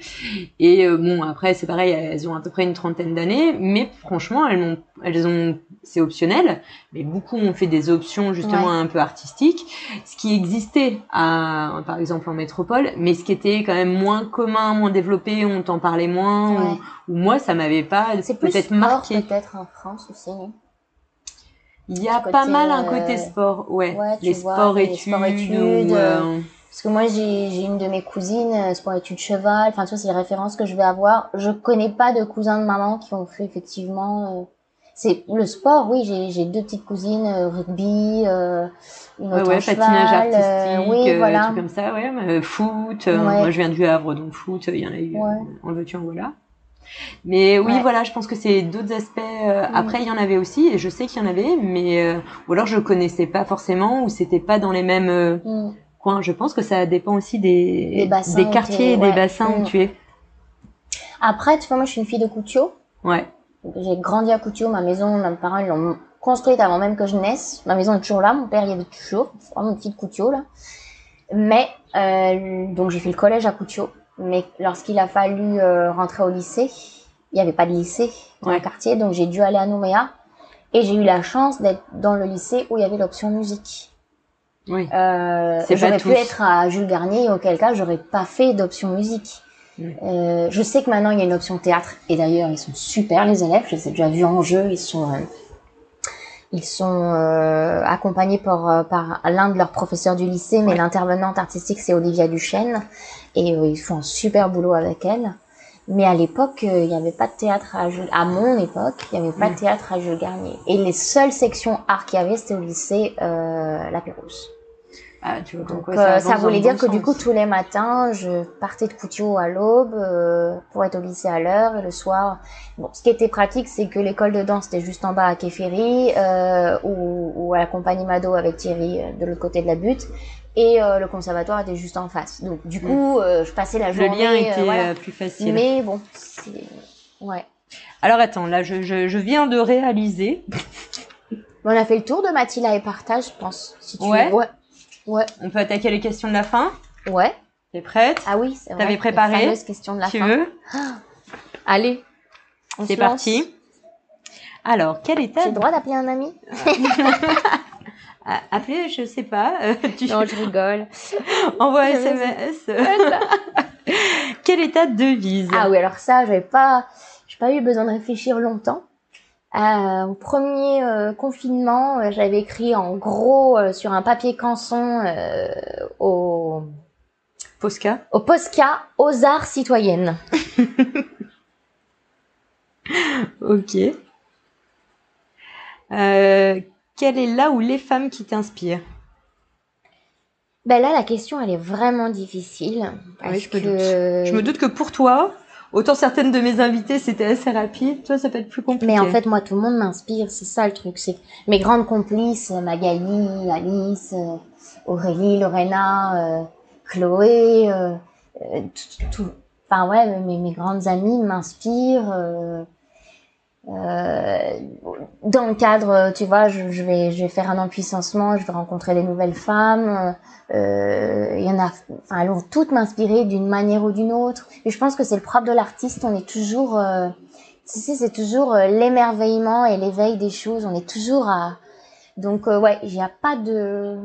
Et bon, après, c'est pareil, elles ont à peu près une trentaine d'années, mais franchement, elles ont, elles ont, c'est optionnel, mais beaucoup ont fait des options justement un peu artistiques, ce qui existait à, par exemple en métropole, mais ce qui était quand même moins commun, moins développé, on t'en parlait moins, ou, moi, ça m'avait pas peut-être marqué. Peut-être en France aussi. Il y a pas mal un côté euh, sport, ouais. les, sports études, euh, Parce que moi, j'ai une de mes cousines, euh, sport études cheval. Enfin, tu vois, c'est les références que je vais avoir. Je connais pas de cousins de maman qui ont fait effectivement. c'est le sport, oui. J'ai deux petites cousines, rugby, une autre ouais, patinage artistique, oui, voilà. comme ça, ouais. foot. moi, je viens du Havre, donc foot, il y en a eu. en veux-tu, en voilà. Mais oui, voilà, je pense que c'est d'autres aspects. Euh, mm. Après, il y en avait aussi, et je sais qu'il y en avait, mais euh, ou alors je connaissais pas forcément, ou c'était pas dans les mêmes euh, mm. coins. Je pense que ça dépend aussi des, des, quartiers et des bassins où mm. tu es. Après, tu vois, moi, je suis une fille de Coutio. Ouais. J'ai grandi à Coutio. Ma maison, mes parents l'ont construite avant même que je naisse. Ma maison est toujours là. Mon père y avait toujours. C'est vraiment une fille de Coutio là. Mais donc j'ai fait le collège à Coutio. Mais lorsqu'il a fallu euh, rentrer au lycée, il n'y avait pas de lycée dans le quartier, donc j'ai dû aller à Nouméa. Et j'ai eu la chance d'être dans le lycée où il y avait l'option musique. Oui. Euh, j'aurais pu être à Jules Garnier, auquel cas j'aurais pas fait d'option musique. Euh, je sais que maintenant il y a une option théâtre, et d'ailleurs ils sont super les élèves. Je les ai déjà vus en jeu, ils sont euh, ils sont euh, accompagnés par, par l'un de leurs professeurs du lycée, mais l'intervenante artistique c'est Olivia Duchesne et euh, ils font un super boulot avec elle. Mais à l'époque, euh, il n'y avait pas de théâtre à Jules. À mon époque, il n'y avait pas de théâtre à Jules Garnier. Et les seules sections art qu'il y avait, c'était au lycée euh, La Pérouse. Ah, tu vois, Donc, ça, ça voulait dire que du coup, tous les matins, je partais de Coutio à l'aube euh, pour être au lycée à l'heure. Et le soir, bon, ce qui était pratique, c'est que l'école de danse était juste en bas à euh, ou, ou à la compagnie Mado avec Thierry de l'autre côté de la butte et euh, le conservatoire était juste en face. Donc du coup, euh, je passais la journée. Le lien était euh, plus facile. Mais bon, ouais. Alors attends, là je, je, je viens de réaliser. On a fait le tour de Mathilda et partage, je pense. Si tu ouais. Veux. ouais. Ouais. On peut attaquer les questions de la fin. Ouais. T'es prête Ah oui, c'est vrai. T'avais préparé. Les questions de la tu fin. Tu veux Allez. C'est parti. Alors, quel état J'ai le droit d'appeler un ami Appelez, je sais pas. Non, je rigole. Envoie SMS. Quel état de devise? Ah oui, alors ça, j'avais pas, j'ai pas eu besoin de réfléchir longtemps. Euh, au premier euh, confinement, euh, j'avais écrit en gros sur un papier canson au Posca. Au Posca, aux arts citoyennes. ok. Quelle est là ou les femmes qui t'inspirent? Ben là, la question, elle est vraiment difficile. Parce je, que... je me doute que pour toi, Autant certaines de mes invitées, c'était assez rapide. Toi, ça peut être plus compliqué. Mais en fait, moi, tout le monde m'inspire. C'est ça le truc. C'est mes grandes complices, Magali, Alice, euh, Aurélie, Lorena, euh, Chloé, euh, tout, enfin ouais, mes, mes grandes amies m'inspirent. Euh, dans le cadre, tu vois, je, je, vais, je vais faire un empuissancement, je vais rencontrer des nouvelles femmes. Euh, il y en a, enfin, elles vont toutes m'inspirer d'une manière ou d'une autre. Et je pense que c'est le propre de l'artiste. On est toujours, euh, c'est toujours euh, l'émerveillement et l'éveil des choses. On est toujours à, donc ouais, il n'y a pas de.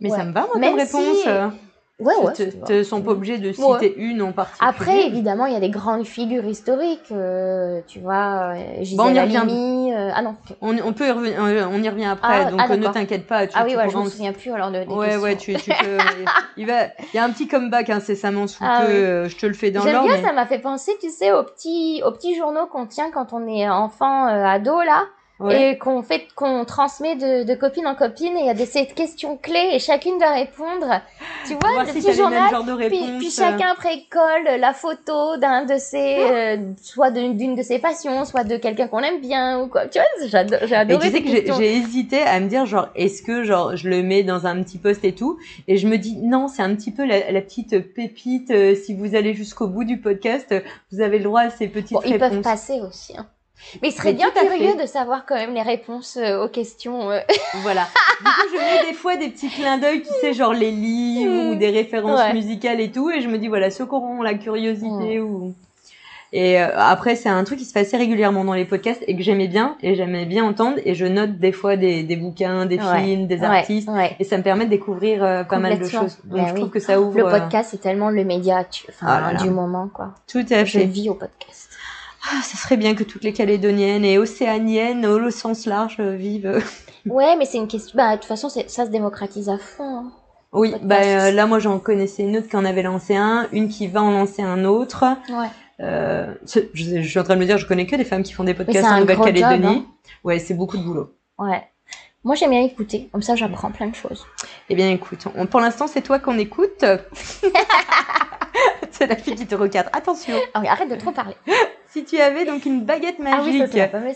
Mais ça me va, moi, comme réponse. Ouais, ouais. ne sont pas obligés de citer une en particulier. Après, évidemment, il y a des grandes figures historiques. Euh, tu vois, euh, Gisèle bon, on y revient. Euh, ah non. On, on, peut y revenir, on y revient après, ah, donc ah, ne t'inquiète pas. Tu, ah oui, ouais, je me souviens plus alors de, des Ouais, questions. ouais, tu, tu peux. il va, il y a un petit comeback incessamment sous ah, peu. Je te le fais dans l'ordre. J'aime bien, ça m'a fait penser, tu sais, aux petits, aux petits journaux qu'on tient quand on est enfant, ado là et qu'on fait qu'on transmet de, de, copine en copine et il y a des ces questions clés et chacune doit répondre. Tu vois le petit journal puis, puis, chacun après colle la photo d'un de ses ah. euh, soit d'une de ses passions soit de quelqu'un qu'on aime bien ou quoi. Tu vois j'adore j'ai adoré tu sais que j'ai hésité à me dire genre est-ce que genre je le mets dans un petit post et tout? Et je me dis non c'est un petit peu la, la petite pépite euh, si vous allez jusqu'au bout du podcast vous avez le droit à ces petites bon, réponses ils peuvent passer aussi hein. Mais il serait bien curieux de savoir quand même les réponses euh, aux questions. Euh. Voilà. Du coup, je mets des fois des petits clins d'œil, tu sais, genre les livres ou des références musicales et tout, et je me dis voilà, ceux qui auront la curiosité ou. Et euh, après, c'est un truc qui se fait assez régulièrement dans les podcasts et que j'aimais bien et j'aimais bien entendre. Et je note des fois des, des bouquins, des films, des artistes, et ça me permet de découvrir pas mal de choses. Donc ben je trouve que ça ouvre. Le podcast, c'est tellement le média tu... enfin, ah du moment, quoi. Tout à fait. Je vis au podcast. Ah, ça serait bien que toutes les Calédoniennes et Océaniennes, au sens large, vivent. ouais, mais c'est une question. Bah, de toute façon, ça se démocratise à fond. Hein, oui, bah euh, là, moi, j'en connaissais une autre qui en avait lancé un, une qui va en lancer un autre. Ouais. Euh, je, suis en train de me dire, je connais que des femmes qui font des podcasts en Nouvelle-Calédonie. Hein. Ouais, c'est beaucoup de boulot. Ouais. Moi, j'aime bien écouter. Comme ça, j'apprends plein de choses. Eh bien, écoute, pour l'instant, c'est toi qu'on écoute. c'est la fille qui te recadre. Attention. Ah arrête de trop parler. si tu avais donc une baguette ah magique,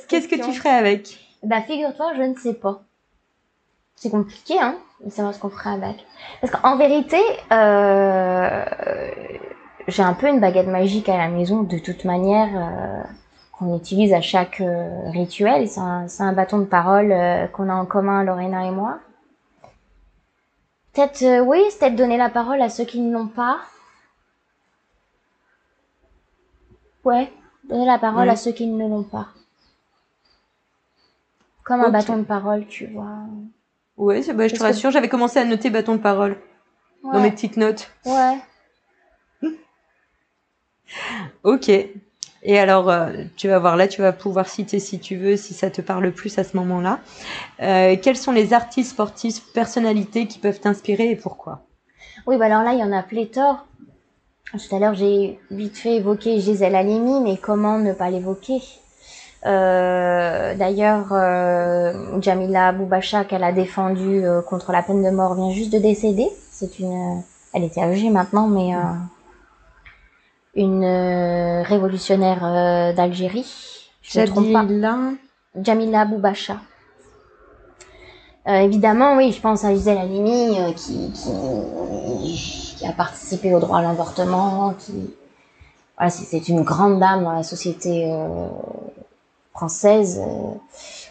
qu'est-ce que tu ferais avec? Bah, figure-toi, je ne sais pas. C'est compliqué, hein, de savoir ce qu'on ferait avec. Parce qu'en vérité, euh, j'ai un peu une baguette magique à la maison, de toute manière. Euh, qu'on utilise à chaque euh, rituel. C'est un, un, bâton de parole euh, qu'on a en commun, Lorena et moi. Peut-être, oui, c'est peut-être donner la parole à ceux qui ne l'ont pas. Ouais, donner la parole à ceux qui ne l'ont pas. Comme un bâton de parole, tu vois. Ouais, bah, je te rassure, j'avais commencé à noter bâton de parole dans mes petites notes. Ouais. ok. Et alors, euh, tu vas voir là, tu vas pouvoir citer si tu veux, si ça te parle plus à ce moment-là. Euh, quels sont les artistes, sportifs, personnalités qui peuvent t'inspirer et pourquoi? Oui, bah alors là, il y en a pléthore. Tout à l'heure, j'ai vite fait évoquer Gisèle Halimi, mais comment ne pas l'évoquer? Euh, D'ailleurs, Jamila Boubacha, qu'elle a défendue contre la peine de mort, vient juste de décéder. C'est une, elle était âgée maintenant, mais une euh, révolutionnaire euh, d'Algérie. Je ne trompe pas. Jamila Boubacha. Euh, évidemment, oui, je pense à Gisèle Halimi qui, qui, a participé au droit à l'avortement, qui voilà, c'est une grande dame dans la société française,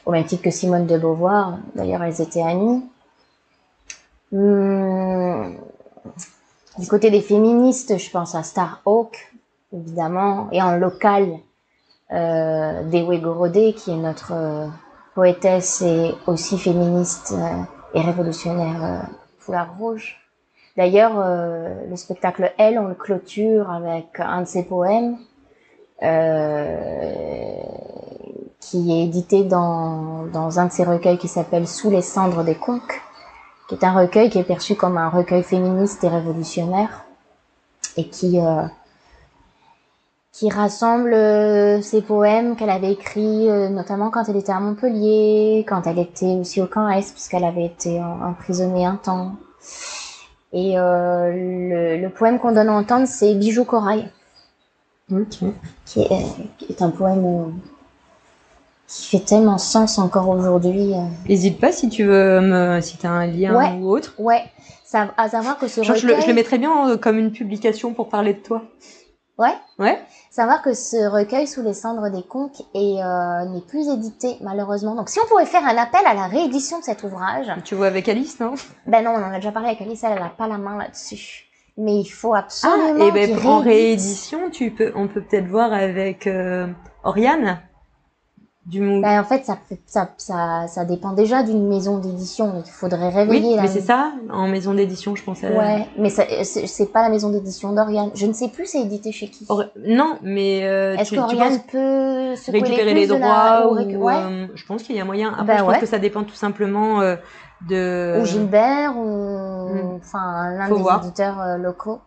au même titre que Simone de Beauvoir. D'ailleurs, elles étaient amies. Hum, du côté des féministes, je pense à Star Hawk, évidemment, et en local, euh, Dewe Gorodé, qui est notre euh, poétesse et aussi féministe et révolutionnaire foulard rouge. D'ailleurs, le spectacle Elle, on le clôture avec un de ses poèmes qui est édité dans, un de ses recueils qui s'appelle Sous les cendres des conques, qui est un recueil qui est perçu comme un recueil féministe et révolutionnaire et qui euh, qui rassemble euh, ses poèmes qu'elle avait écrits euh, notamment quand elle était à Montpellier, quand elle était aussi au camp Est puisqu'elle avait été emprisonnée un temps. Et le, le, poème qu'on donne à entendre, c'est Bijoux corail, qui, est, qui est un poème qui fait tellement sens encore aujourd'hui. Euh. N'hésite pas si tu veux me, si as un lien ou autre. Ouais, ça, à savoir que ce recueil... je, le, je le mettrais bien euh, comme une publication pour parler de toi. Ouais. Ouais. Savoir que ce recueil sous les cendres des conques est euh, n'est plus édité malheureusement. Donc si on pouvait faire un appel à la réédition de cet ouvrage. Tu vois avec Alice, non? Ben non, on en a déjà parlé avec Alice, elle n'a pas la main là-dessus. Mais il faut absolument. Ah, et ben en réédition, tu peux, on peut peut-être voir avec Oriane du ben, en fait, ça, ça, ça, ça dépend déjà d'une maison d'édition. Il faudrait réveiller. Oui, mais c'est ça, en maison d'édition, je pensais. Ouais, mais c'est pas la maison d'édition d'Oriane. Je ne sais plus, c'est édité chez qui. Non, mais euh, est-ce qu'Oriane peut se récupérer les, droits ou, euh, Je pense qu'il y a moyen. Après, ben je pense que ça dépend tout simplement euh, de. Ou Gilbert ou hmm. enfin l'un des éditeurs euh, locaux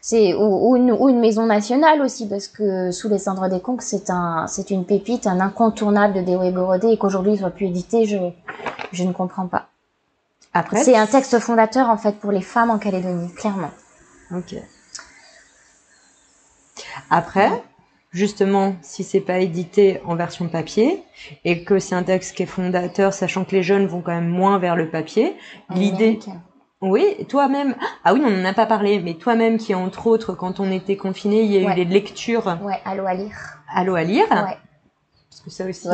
c'est ou, une, maison nationale aussi parce que sous les cendres des conques c'est un c'est une pépite un incontournable de Dewey Gorodé et qu'aujourd'hui il soit plus édité je je ne comprends pas. Après c'est un texte fondateur en fait pour les femmes en Calédonie clairement. Ok. Après justement si c'est pas édité en version papier et que c'est un texte qui est fondateur sachant que les jeunes vont quand même moins vers le papier l'idée oui, toi-même. Ah oui, on n'en a pas parlé, mais toi-même qui, entre autres, quand on était confiné, il y a eu des lectures. Ouais, Allô à lire. Allô à lire. Ouais. Parce que ça aussi,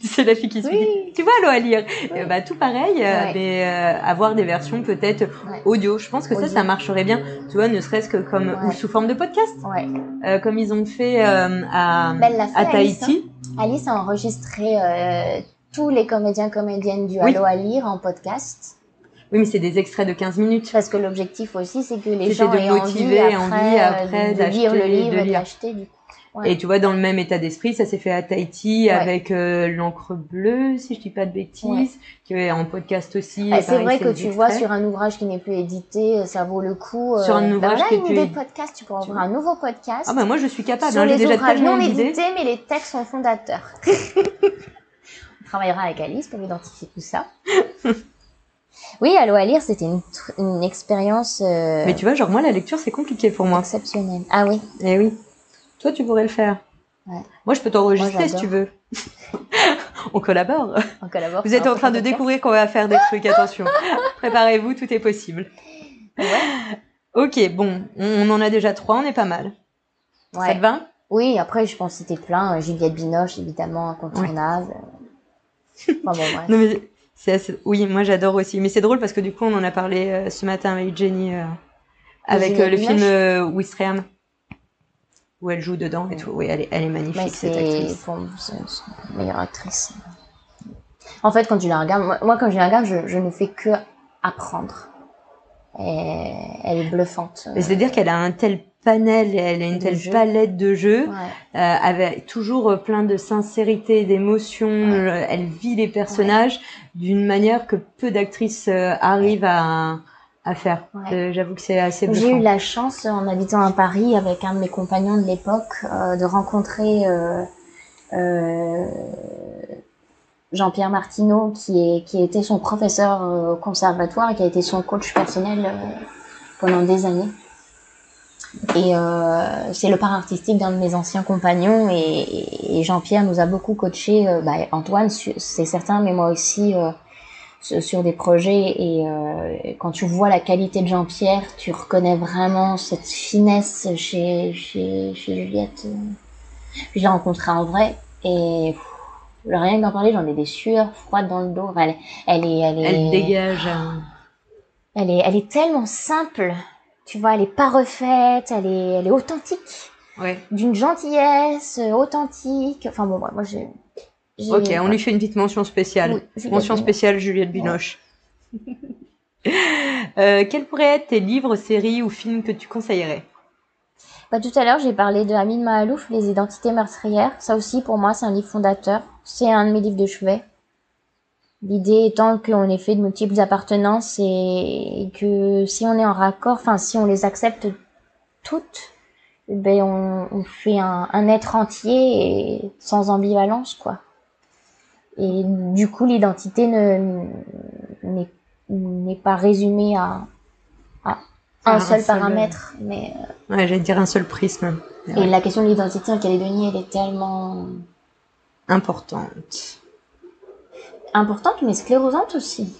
c'est la fille qui se dit, tu vois, Allô à lire. bah, tout pareil, euh, mais euh, avoir des versions peut-être audio. Je pense que ça, ça marcherait bien. Tu vois, ne serait-ce que comme, ou sous forme de podcast. Ouais. Euh, comme ils ont fait à, à Tahiti. Alice, hein. Alice a enregistré tous les comédiens comédiennes du Allô à lire en podcast. Oui, mais c'est des extraits de 15 minutes. Parce que l'objectif aussi, c'est que les gens aient motiver, envie après, de, lire le livre et d'acheter du coup. Et tu vois, dans le même état d'esprit, ça s'est fait à Tahiti avec euh, l'encre bleue, si je dis pas de bêtises, qui est en podcast aussi. Ah, c'est vrai que tu vois sur un ouvrage qui n'est plus édité, ça vaut le coup. Euh, sur un ouvrage bah, qui est plus des podcasts, tu pourras ouvrir un nouveau podcast. Ah bah moi je suis capable. Sur hein, les déjà ouvrages non édités, mais les textes sont fondateurs. On travaillera avec Alice pour identifier tout ça. Oui, Allo à lire, c'était une, une expérience. Euh, Mais tu vois, genre moi, la lecture, c'est compliqué pour moi. Exceptionnel. Ah oui. Eh oui. Toi, tu pourrais le faire. Ouais. Moi, je peux t'enregistrer si tu veux. On collabore. On collabore. Vous êtes en train de découvrir qu'on va faire des trucs. Attention. Préparez-vous, tout est possible. Ouais. Ok, bon, on en a déjà trois, on est pas mal. Ouais. Ça te va? Oui, après, je pense que c'était plein. Juliette Binoche, évidemment, incontournable. Ouais. Enfin, bon, bref. Non, mais oui, moi j'adore aussi. Mais c'est drôle parce que du coup, on en a parlé euh, ce matin avec Jenny, euh, avec euh, le film Wistreham, où elle joue dedans et tout. Oui, elle est, elle est magnifique, cette actrice. C'est une meilleure actrice. En fait, quand tu la regardes, moi, quand je la regarde, je, je ne fais que apprendre. Et elle est bluffante. C'est-à-dire qu'elle a un tel panel elle a une telle palette de jeux euh, avec toujours euh, plein de sincérité, d'émotion. Euh, elle vit les personnages d'une manière que peu d'actrices arrivent à, à faire. J'avoue que c'est assez J'ai eu la chance, en habitant à Paris, avec un de mes compagnons de l'époque, de rencontrer Jean-Pierre Martineau, qui, est, qui était son professeur au conservatoire et qui a été son coach personnel pendant des années. Et euh, c'est le part artistique d'un de mes anciens compagnons et, et Jean-Pierre nous a beaucoup coaché, euh, bah, Antoine c'est certain, mais moi aussi euh, sur des projets. Et euh, quand tu vois la qualité de Jean-Pierre, tu reconnais vraiment cette finesse chez, chez, chez Juliette. Je l'ai rencontrée en vrai et rien que d'en parler, j'en ai des sueurs froides dans le dos. elle, elle est, elle est, elle dégage. Hein. Elle est, elle est tellement simple tu vois, elle est pas refaite, elle est, elle est authentique. Ouais. D'une gentillesse, euh, authentique. Enfin bon, moi, j'ai, Ok, on lui fait une petite mention spéciale. mention spéciale Juliette Binoche. euh, quels pourraient être tes livres, séries ou films que tu conseillerais? Bah, Tout à l'heure, j'ai parlé de Amin Mahalouf, Les identités meurtrières. Ça aussi, pour moi, c'est un livre fondateur. C'est un de mes livres de chevet. L'idée étant qu'on est fait de multiples appartenances et que si on est en raccord, enfin si on les accepte toutes, ben on, fait un, être entier et sans ambivalence quoi. Et du coup l'identité ne n'est pas résumée à un, seul, paramètre, mais euh, ouais j'allais dire un seul prisme. Et la question de l'identité en Calédonie elle est tellement importante importante mais sclérosante aussi.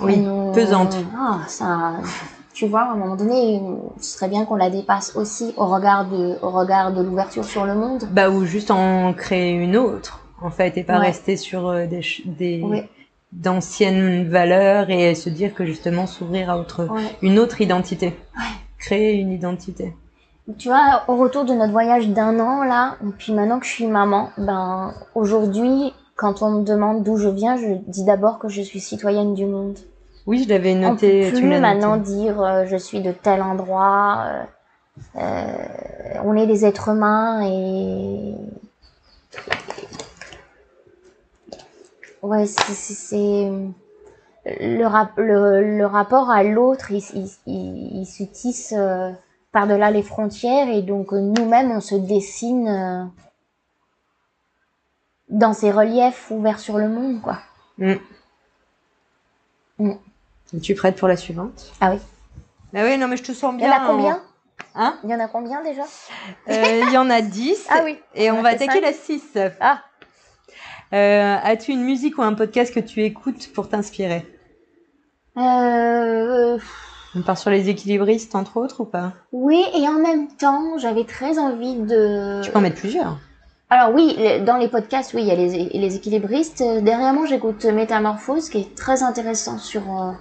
oui, pesante. Ah, ça, tu vois, à un moment donné, ce serait bien qu'on la dépasse aussi au regard de, au regard de l'ouverture sur le monde. Bah ou juste en créer une autre, en fait, et pas rester sur euh, des, des d'anciennes valeurs et se dire que justement s'ouvrir à autre, une autre identité, créer une identité. Tu vois, au retour de notre voyage d'un an là, et puis maintenant que je suis maman, ben aujourd'hui quand on me demande d'où je viens, je dis d'abord que je suis citoyenne du monde. Oui, je l'avais noté. On peut plus maintenant dire euh, je suis de tel endroit. Euh, euh, on est des êtres humains et ouais, c'est le, le, rapport à l'autre, il, il, il, se tisse par-delà les frontières et donc nous-mêmes on se dessine dans ces reliefs ouverts sur le monde, quoi. Mm. Mm. Es-tu prête pour la suivante? Ah oui. Bah oui, non, mais je te sens bien. Il y en a combien? Hein Il y en a combien déjà? Euh, Il y en a 10. Ah oui. Et on, va attaquer la 6. Ah. Euh, As-tu une musique ou un podcast que tu écoutes pour t'inspirer? Euh... On part sur les équilibristes, entre autres, ou pas? Oui, et en même temps, j'avais très envie de... Tu peux en mettre plusieurs alors oui, dans les podcasts, oui, il y a les, les équilibristes. Derrière moi, j'écoute Métamorphose, qui est très intéressant sur euh,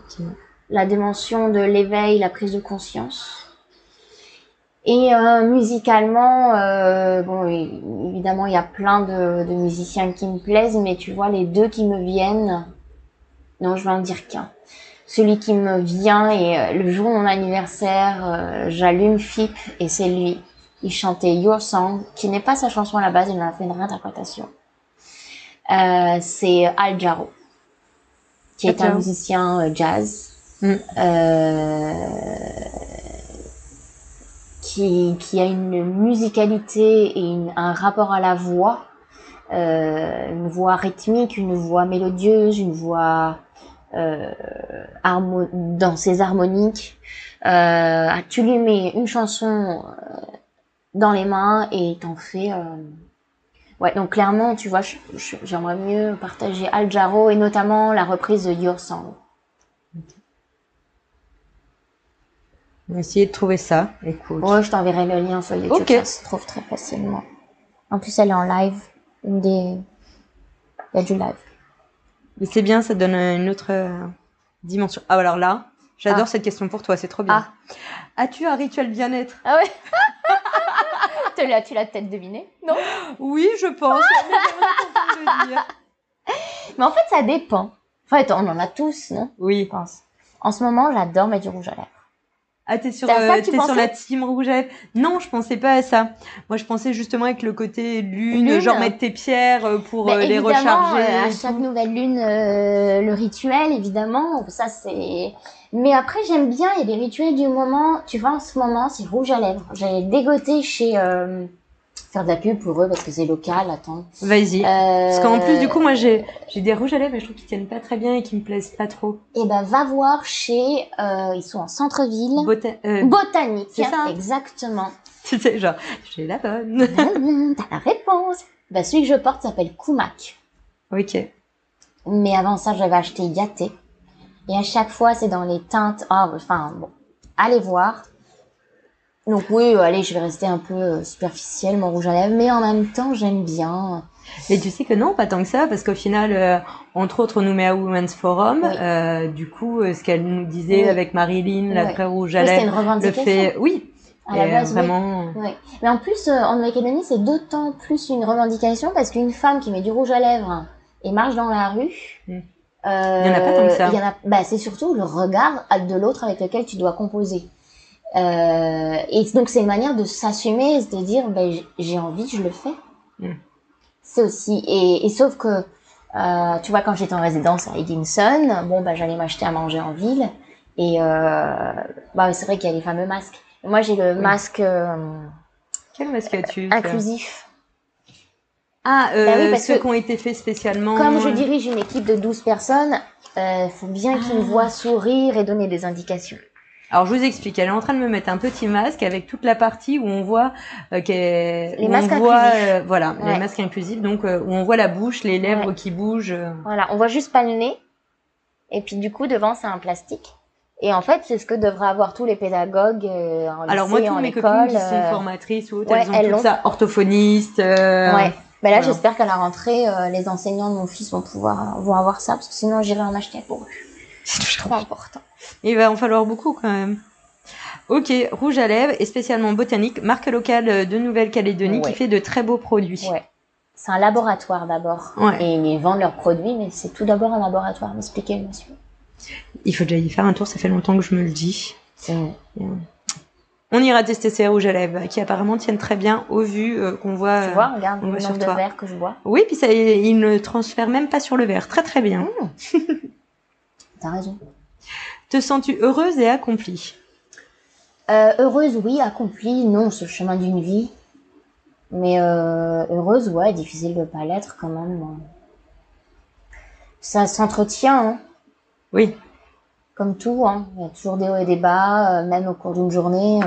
la dimension de l'éveil, la prise de conscience. Et euh, musicalement, euh, bon, évidemment, il y a plein de, de, musiciens qui me plaisent, mais tu vois, les deux qui me viennent, non, je vais en dire qu'un. Celui qui me vient et le jour de mon anniversaire, j'allume FIP et c'est lui il chantait Your Song, qui n'est pas sa chanson à la base, il en a fait une réinterprétation. Euh, c'est Al Jarreau, qui est un musicien euh, jazz, mm. euh, qui, qui a une musicalité et un rapport à la voix, euh, une voix rythmique, une voix mélodieuse, une voix euh, dans ses harmoniques. Euh, tu lui mets une chanson dans les mains et t'en fais. Euh... Ouais, donc clairement, tu vois, j'aimerais mieux partager Al Jarreau et notamment la reprise de Your Song. On va essayer de trouver ça. Écoute. Ouais, je t'enverrai le lien sur YouTube. Ça se trouve très facilement. En plus, elle est en live. Une des. Il y a du live. Mais c'est bien, ça donne une autre euh, dimension. Ah, alors là, j'adore ah. cette question pour toi, c'est trop bien. Ah. As-tu un rituel bien-être? Ah ouais tu l'as, tu l'as peut-être deviné, non? Oui, je pense. Mais en fait, ça dépend. En fait, on en a tous, non? Oui. Je pense. En ce moment, j'adore mettre du rouge à lèvres. Ah, t'es sur, euh, es sur la team rouge à lèvres Non, je pensais pas à ça. Moi, je pensais justement avec le côté lune, genre mettre tes pierres euh, pour euh, les recharger. à chaque nouvelle lune, le rituel, évidemment. Ça, c'est mais après, j'aime bien, il y a des rituels du moment. Tu vois, en ce moment, c'est rouge à lèvres. J'ai dégoté chez... Euh, faire de la pub pour eux parce que c'est local, attends. Vas-y. Euh... Parce qu'en plus, du coup, moi, j'ai, j'ai des rouges à lèvres, mais je trouve qu'ils tiennent pas très bien et qu'ils me plaisent pas trop. Et eh ben, va voir chez, euh, ils sont en centre-ville. Euh, Botanique. C'est ça. Exactement. Tu sais, genre, j'ai la bonne. T'as la réponse. Bah, celui que je porte s'appelle Kumak. Ok. Mais avant ça, j'avais acheté Yaté. Et à chaque fois, c'est dans les teintes. Enfin, bon, allez voir. Donc oui, euh, allez, je vais rester un peu euh, superficielle, mon rouge à lèvres, mais en même temps, j'aime bien. Mais tu sais que non, pas tant que ça, parce qu'au final, euh, entre autres, on nous met à Women's Forum. du coup, ce qu'elle nous disait avec Marilyn, la très rouge à lèvres, le fait, oui, À la base, vraiment. Oui. Mais en plus, en Macédonie, c'est d'autant plus une revendication parce qu'une femme qui met du rouge à lèvres et marche dans la rue. Hmm. il y en a pas tant que ça. A, bah, c'est surtout le regard de l'autre avec lequel tu dois composer. Euh, et donc c'est une manière de s'assumer, de dire ben, j'ai envie, je le fais. Mm. C'est aussi et, et, sauf que euh, tu vois quand j'étais en résidence à Higginson, bon bah j'allais m'acheter à manger en ville et euh, bah c'est vrai qu'il y a les fameux masques. moi j'ai le masque. Euh, Quel masque as-tu Inclusif. Ah, euh, bah ceux qui ont été faits spécialement. Comme je dirige une équipe de 12 personnes, il euh, faut bien qu'ils me ah. voient sourire et donner des indications. Alors je vous explique, elle est en train de me mettre un petit masque avec toute la partie où on voit euh, les masques inclusifs. Euh, voilà, les masques inclusifs, donc euh, où on voit la bouche, les lèvres qui bougent. Voilà, on voit juste pas le nez. Et puis du coup devant c'est un plastique. Et en fait, c'est ce que devraient avoir tous les pédagogues en Alors moi, toutes mes copines qui sont formatrices ou autres, elles ont elles tout ça, orthophonistes. Ouais. Mais là, j'espère qu'à la rentrée, les enseignants de mon fils vont pouvoir vont avoir ça, parce que sinon j'irai en acheter pour eux. C'est toujours important. Il va en falloir beaucoup quand même. Ok, rouge à lèvres et spécialement botanique, marque locale de Nouvelle-Calédonie qui fait de très beaux produits. Ouais. C'est un laboratoire d'abord. Et ils vendent leurs produits, mais c'est tout d'abord un laboratoire. M'expliquez, monsieur. Il faut déjà y faire un tour, ça fait longtemps que je me le dis. On ira tester ces rouges à lèvres qui apparemment tiennent très bien au vu euh, qu'on voit. Tu vois, regarde le nombre de verres que je bois. Oui, puis ça, il ne transfère même pas sur le verre. Très très bien. Mmh. T'as raison. Te sens-tu heureuse et accomplie? Euh, Heureuse, oui. Accomplie, non. C'est le chemin d'une vie. Mais euh, heureuse, ouais. Difficile de pas l'être quand même. Ça s'entretient. Hein. Oui. Comme tout. Hein. Il y a toujours des hauts et des bas, euh, même au cours d'une journée.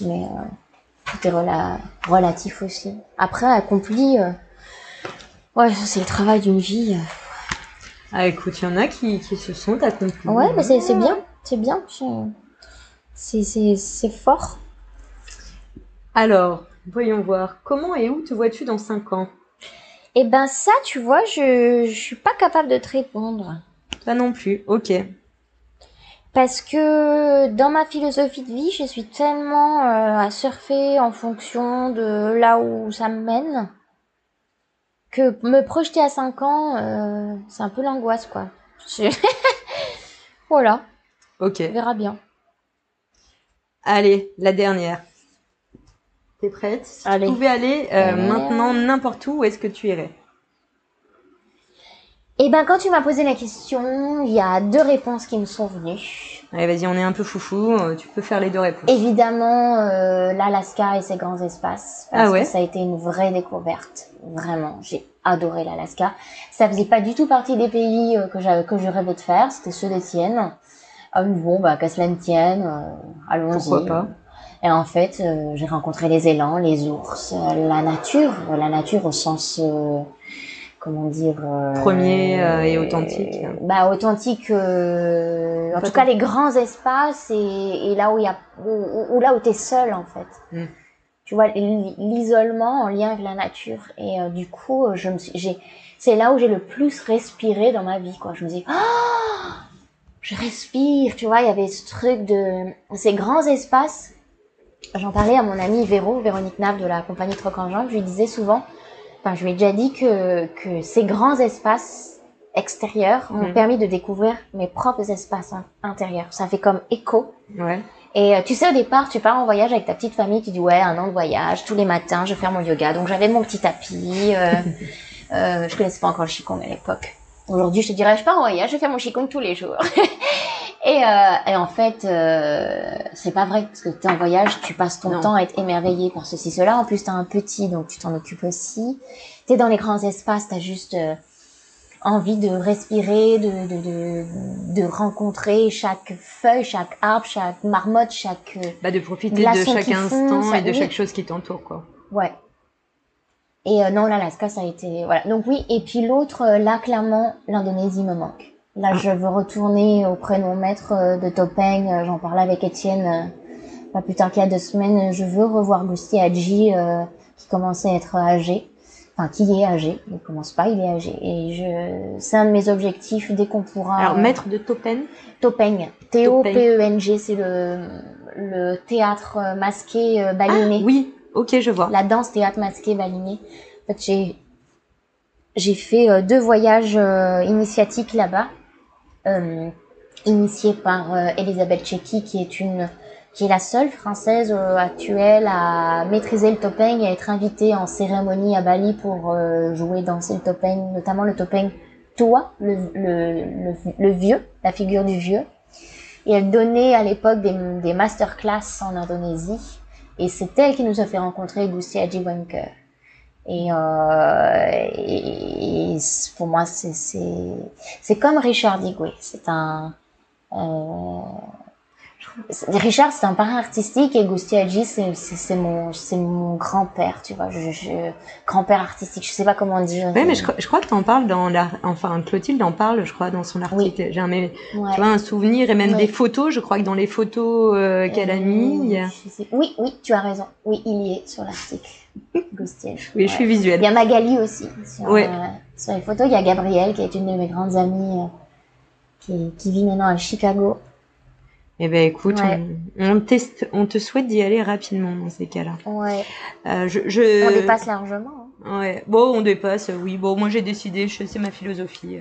mais tout est relatif aussi. Après, accompli, ouais, c'est le travail d'une vie. Ah, écoute, il y en a qui, qui se sont accomplis. Ouais, mais c'est bien, c'est bien. C'est fort. Alors, voyons voir. Comment et où te vois-tu dans 5 ans? Eh ben ça, tu vois, je, je suis pas capable de te répondre. Pas non plus, ok. Parce que dans ma philosophie de vie, je suis tellement euh, à surfer en fonction de là où ça me mène que me projeter à 5 ans, euh, c'est un peu l'angoisse, quoi. voilà. Ok. On verra bien. Allez, la dernière. T'es prête? Si tu pouvais aller euh, maintenant n'importe où, où est-ce que tu irais? Eh ben, quand tu m'as posé la question, il y a deux réponses qui me sont venues. Allez, vas-y, on est un peu foufou. Euh, tu peux faire les deux réponses. Évidemment, euh, l'Alaska et ses grands espaces. Parce ah ouais. que ça a été une vraie découverte. Vraiment, j'ai adoré l'Alaska. Ça faisait pas du tout partie des pays euh, que j'avais que je rêvais de faire. C'était ceux des tiennes. Ah bon, bah qu'à cela ne tienne, euh, allons-y. Pourquoi pas Et en fait, j'ai rencontré les élans, les ours, la nature, la nature au sens comment dire euh, premier euh, et authentique. Bah authentique euh, en tout cas les grands espaces et, et là où il y a où, là où t'es seul en fait. Hmm. tu vois l'isolement en lien avec la nature. Et du coup je me j'ai c'est là où j'ai le plus respiré dans ma vie quoi. Je me dis oh je respire tu vois. Il y avait ce truc de ces grands espaces. J'en parlais à mon ami Véro Véronique Nav de la compagnie Troc en je lui disais souvent Enfin, je lui ai déjà dit que, que ces grands espaces extérieurs m'ont mhm. permis de découvrir mes propres espaces intérieurs. Ça fait comme écho. Ouais. Et euh, tu sais, au départ, tu pars en voyage avec ta petite famille, tu dis ouais, un an de voyage, tous les matins, je vais faire mon yoga. Donc j'avais mon petit tapis. Euh, euh, je connaissais pas encore le qigong à l'époque. Aujourd'hui, je te dirais, je pars en voyage, je vais faire mon qigong tous les jours. et, euh, et, en fait, euh, c'est pas vrai parce que tu es en voyage, tu passes ton temps à être émerveillé par ceci, cela. En plus, tu as un petit, donc tu t'en occupes aussi. Tu es dans les grands espaces, tu as juste euh, envie de respirer, de, de, de, de, rencontrer chaque feuille, chaque arbre, chaque marmotte, chaque... Euh, bah, de profiter de chaque instant et de chaque chose qui t'entoure, quoi. Ouais. Et euh, non, l'Alaska, ça a été... Voilà. Donc oui, et puis l'autre, euh, là, clairement, l'Indonésie me manque. Là, je veux retourner auprès de mon maître euh, de Topeng. J'en parlais avec Étienne pas plus tard qu'il y a deux semaines. Je veux revoir Gusti Hadji, qui commençait à être âgé. enfin qui est âgé, il commence pas, il est âgé. Et je, c'est un de mes objectifs dès qu'on pourra. Alors maître de Topeng. Topeng, T-O-P-E-N-G, c'est le le théâtre masqué euh, baliné. Ah, oui, ok, je vois. La danse théâtre masqué baliné. En fait, j'ai j'ai fait euh, deux voyages euh, initiatiques là-bas, euh, initiés par Elisabeth Cheki, qui est une qui est la seule française actuelle à maîtriser le topeng et à être invitée en cérémonie à Bali pour jouer, danser le topeng, notamment le topeng Tua, le, le, le, vieux, la figure du vieux. Et elle donnait à l'époque des, des masterclass en Indonésie. Et c'est elle qui nous a fait rencontrer Gusti Haji Wanker. Et, euh, et, pour moi, c'est c'est comme Richard Digwe. C'est un euh, Richard, c'est un parrain artistique et Gusti Hadji, c'est mon, c'est mon grand-père, tu vois, je, je grand-père artistique. Je sais pas comment dire. Oui, mais je, je crois que tu en parles dans la, enfin Clotilde en parle, je crois, dans son article. J'ai un, tu vois, un souvenir et même des photos. Je crois que dans les photos euh, qu'elle a mis. Oui, oui, tu as raison. Oui, il y est sur l'article. Oui, je suis visuelle. Il y a Magali aussi sur, euh, sur les photos. Il y a Gabrielle qui est une de mes grandes amies euh, qui, qui vit maintenant à Chicago. Eh ben écoute, on, teste, on te souhaite d'y aller rapidement dans ces cas-là. Ouais. Euh, je, je... On dépasse largement. Hein. Ouais. Bon, on dépasse. Oui. Bon, moi j'ai décidé. C'est ma philosophie.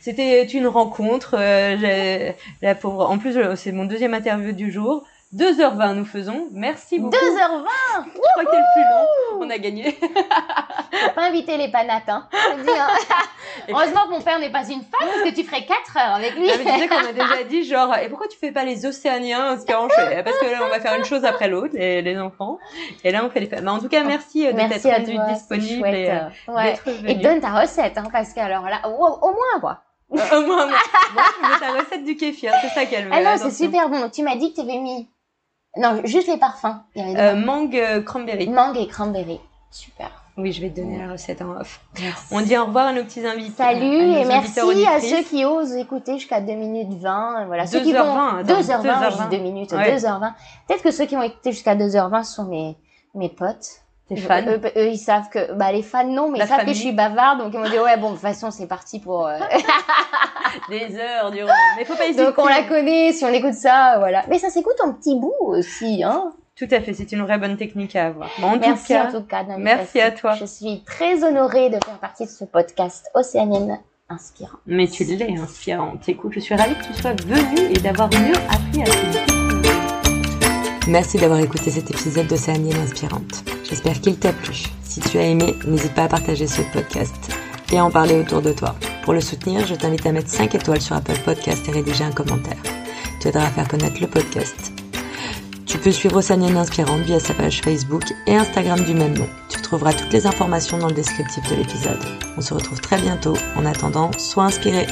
C'était une rencontre. Euh, la pauvre. En plus, c'est mon deuxième interview du jour. 2h20 nous faisons. Merci beaucoup. 2h20 Je crois que le plus long. On a gagné. Faut pas inviter les panates, hein. hein. Heureusement que mon père n'est pas une femme parce que tu ferais 4 heures avec lui. Ah, mais tu sais qu'on a déjà dit genre, et pourquoi tu fais pas les océaniens Parce que là, on va faire une chose après l'autre, les, les, enfants. Et là, on fait les femmes. Mais en tout cas, merci, euh, de t'être rendu disponible et euh, ouais. Et donne ta recette, hein, parce que alors là, au, au moins, quoi. Euh, au moins, moi, je veux ta recette du kéfir, c'est ça qu'elle veut. Ah non, c'est super bon. Donc, tu m'as dit que tu avais mis non, juste les parfums. Euh, mangue euh, cranberry. Mangue et cranberry. Super. Oui, je vais te donner la recette en off. On dit au revoir à nos petits invités. Salut et merci à ceux qui osent écouter jusqu'à 2 minutes 20. Voilà, 2 ceux qui vont 20, 2h20, 2 minutes, 2h20. Peut-être que ceux qui vont écouter jusqu'à 2h20 sont mes mes potes. Tes fans. Eux, eux, ils savent que bah les fans non, mais ils savent que je suis bavarde donc ils m'ont dit ouais bon de toute façon c'est parti pour euh... des heures durant. Mais faut pas hésiter. Donc on la connaît, si on écoute ça, voilà. Mais ça s'écoute en petit bout aussi, hein. Tout à fait, c'est une vraie bonne technique à avoir. en merci tout cas, en tout cas. Merci à toi. Je suis très honorée de faire partie de ce podcast océanienne inspirant. Mais tu l'es inspirante. Écoute, je suis ravie que tu sois venue et d'avoir mieux appris à te Merci d'avoir écouté cet épisode d'Océanienne Inspirante. J'espère qu'il t'a plu. Si tu as aimé, n'hésite pas à partager ce podcast et à en parler autour de toi. Pour le soutenir, je t'invite à mettre 5 étoiles sur Apple Podcast et rédiger un commentaire. Tu aideras à faire connaître le podcast. Tu peux suivre Océanienne Inspirante via sa page Facebook et Instagram du même nom. Tu trouveras toutes les informations dans le descriptif de l'épisode. On se retrouve très bientôt. En attendant, sois inspiré.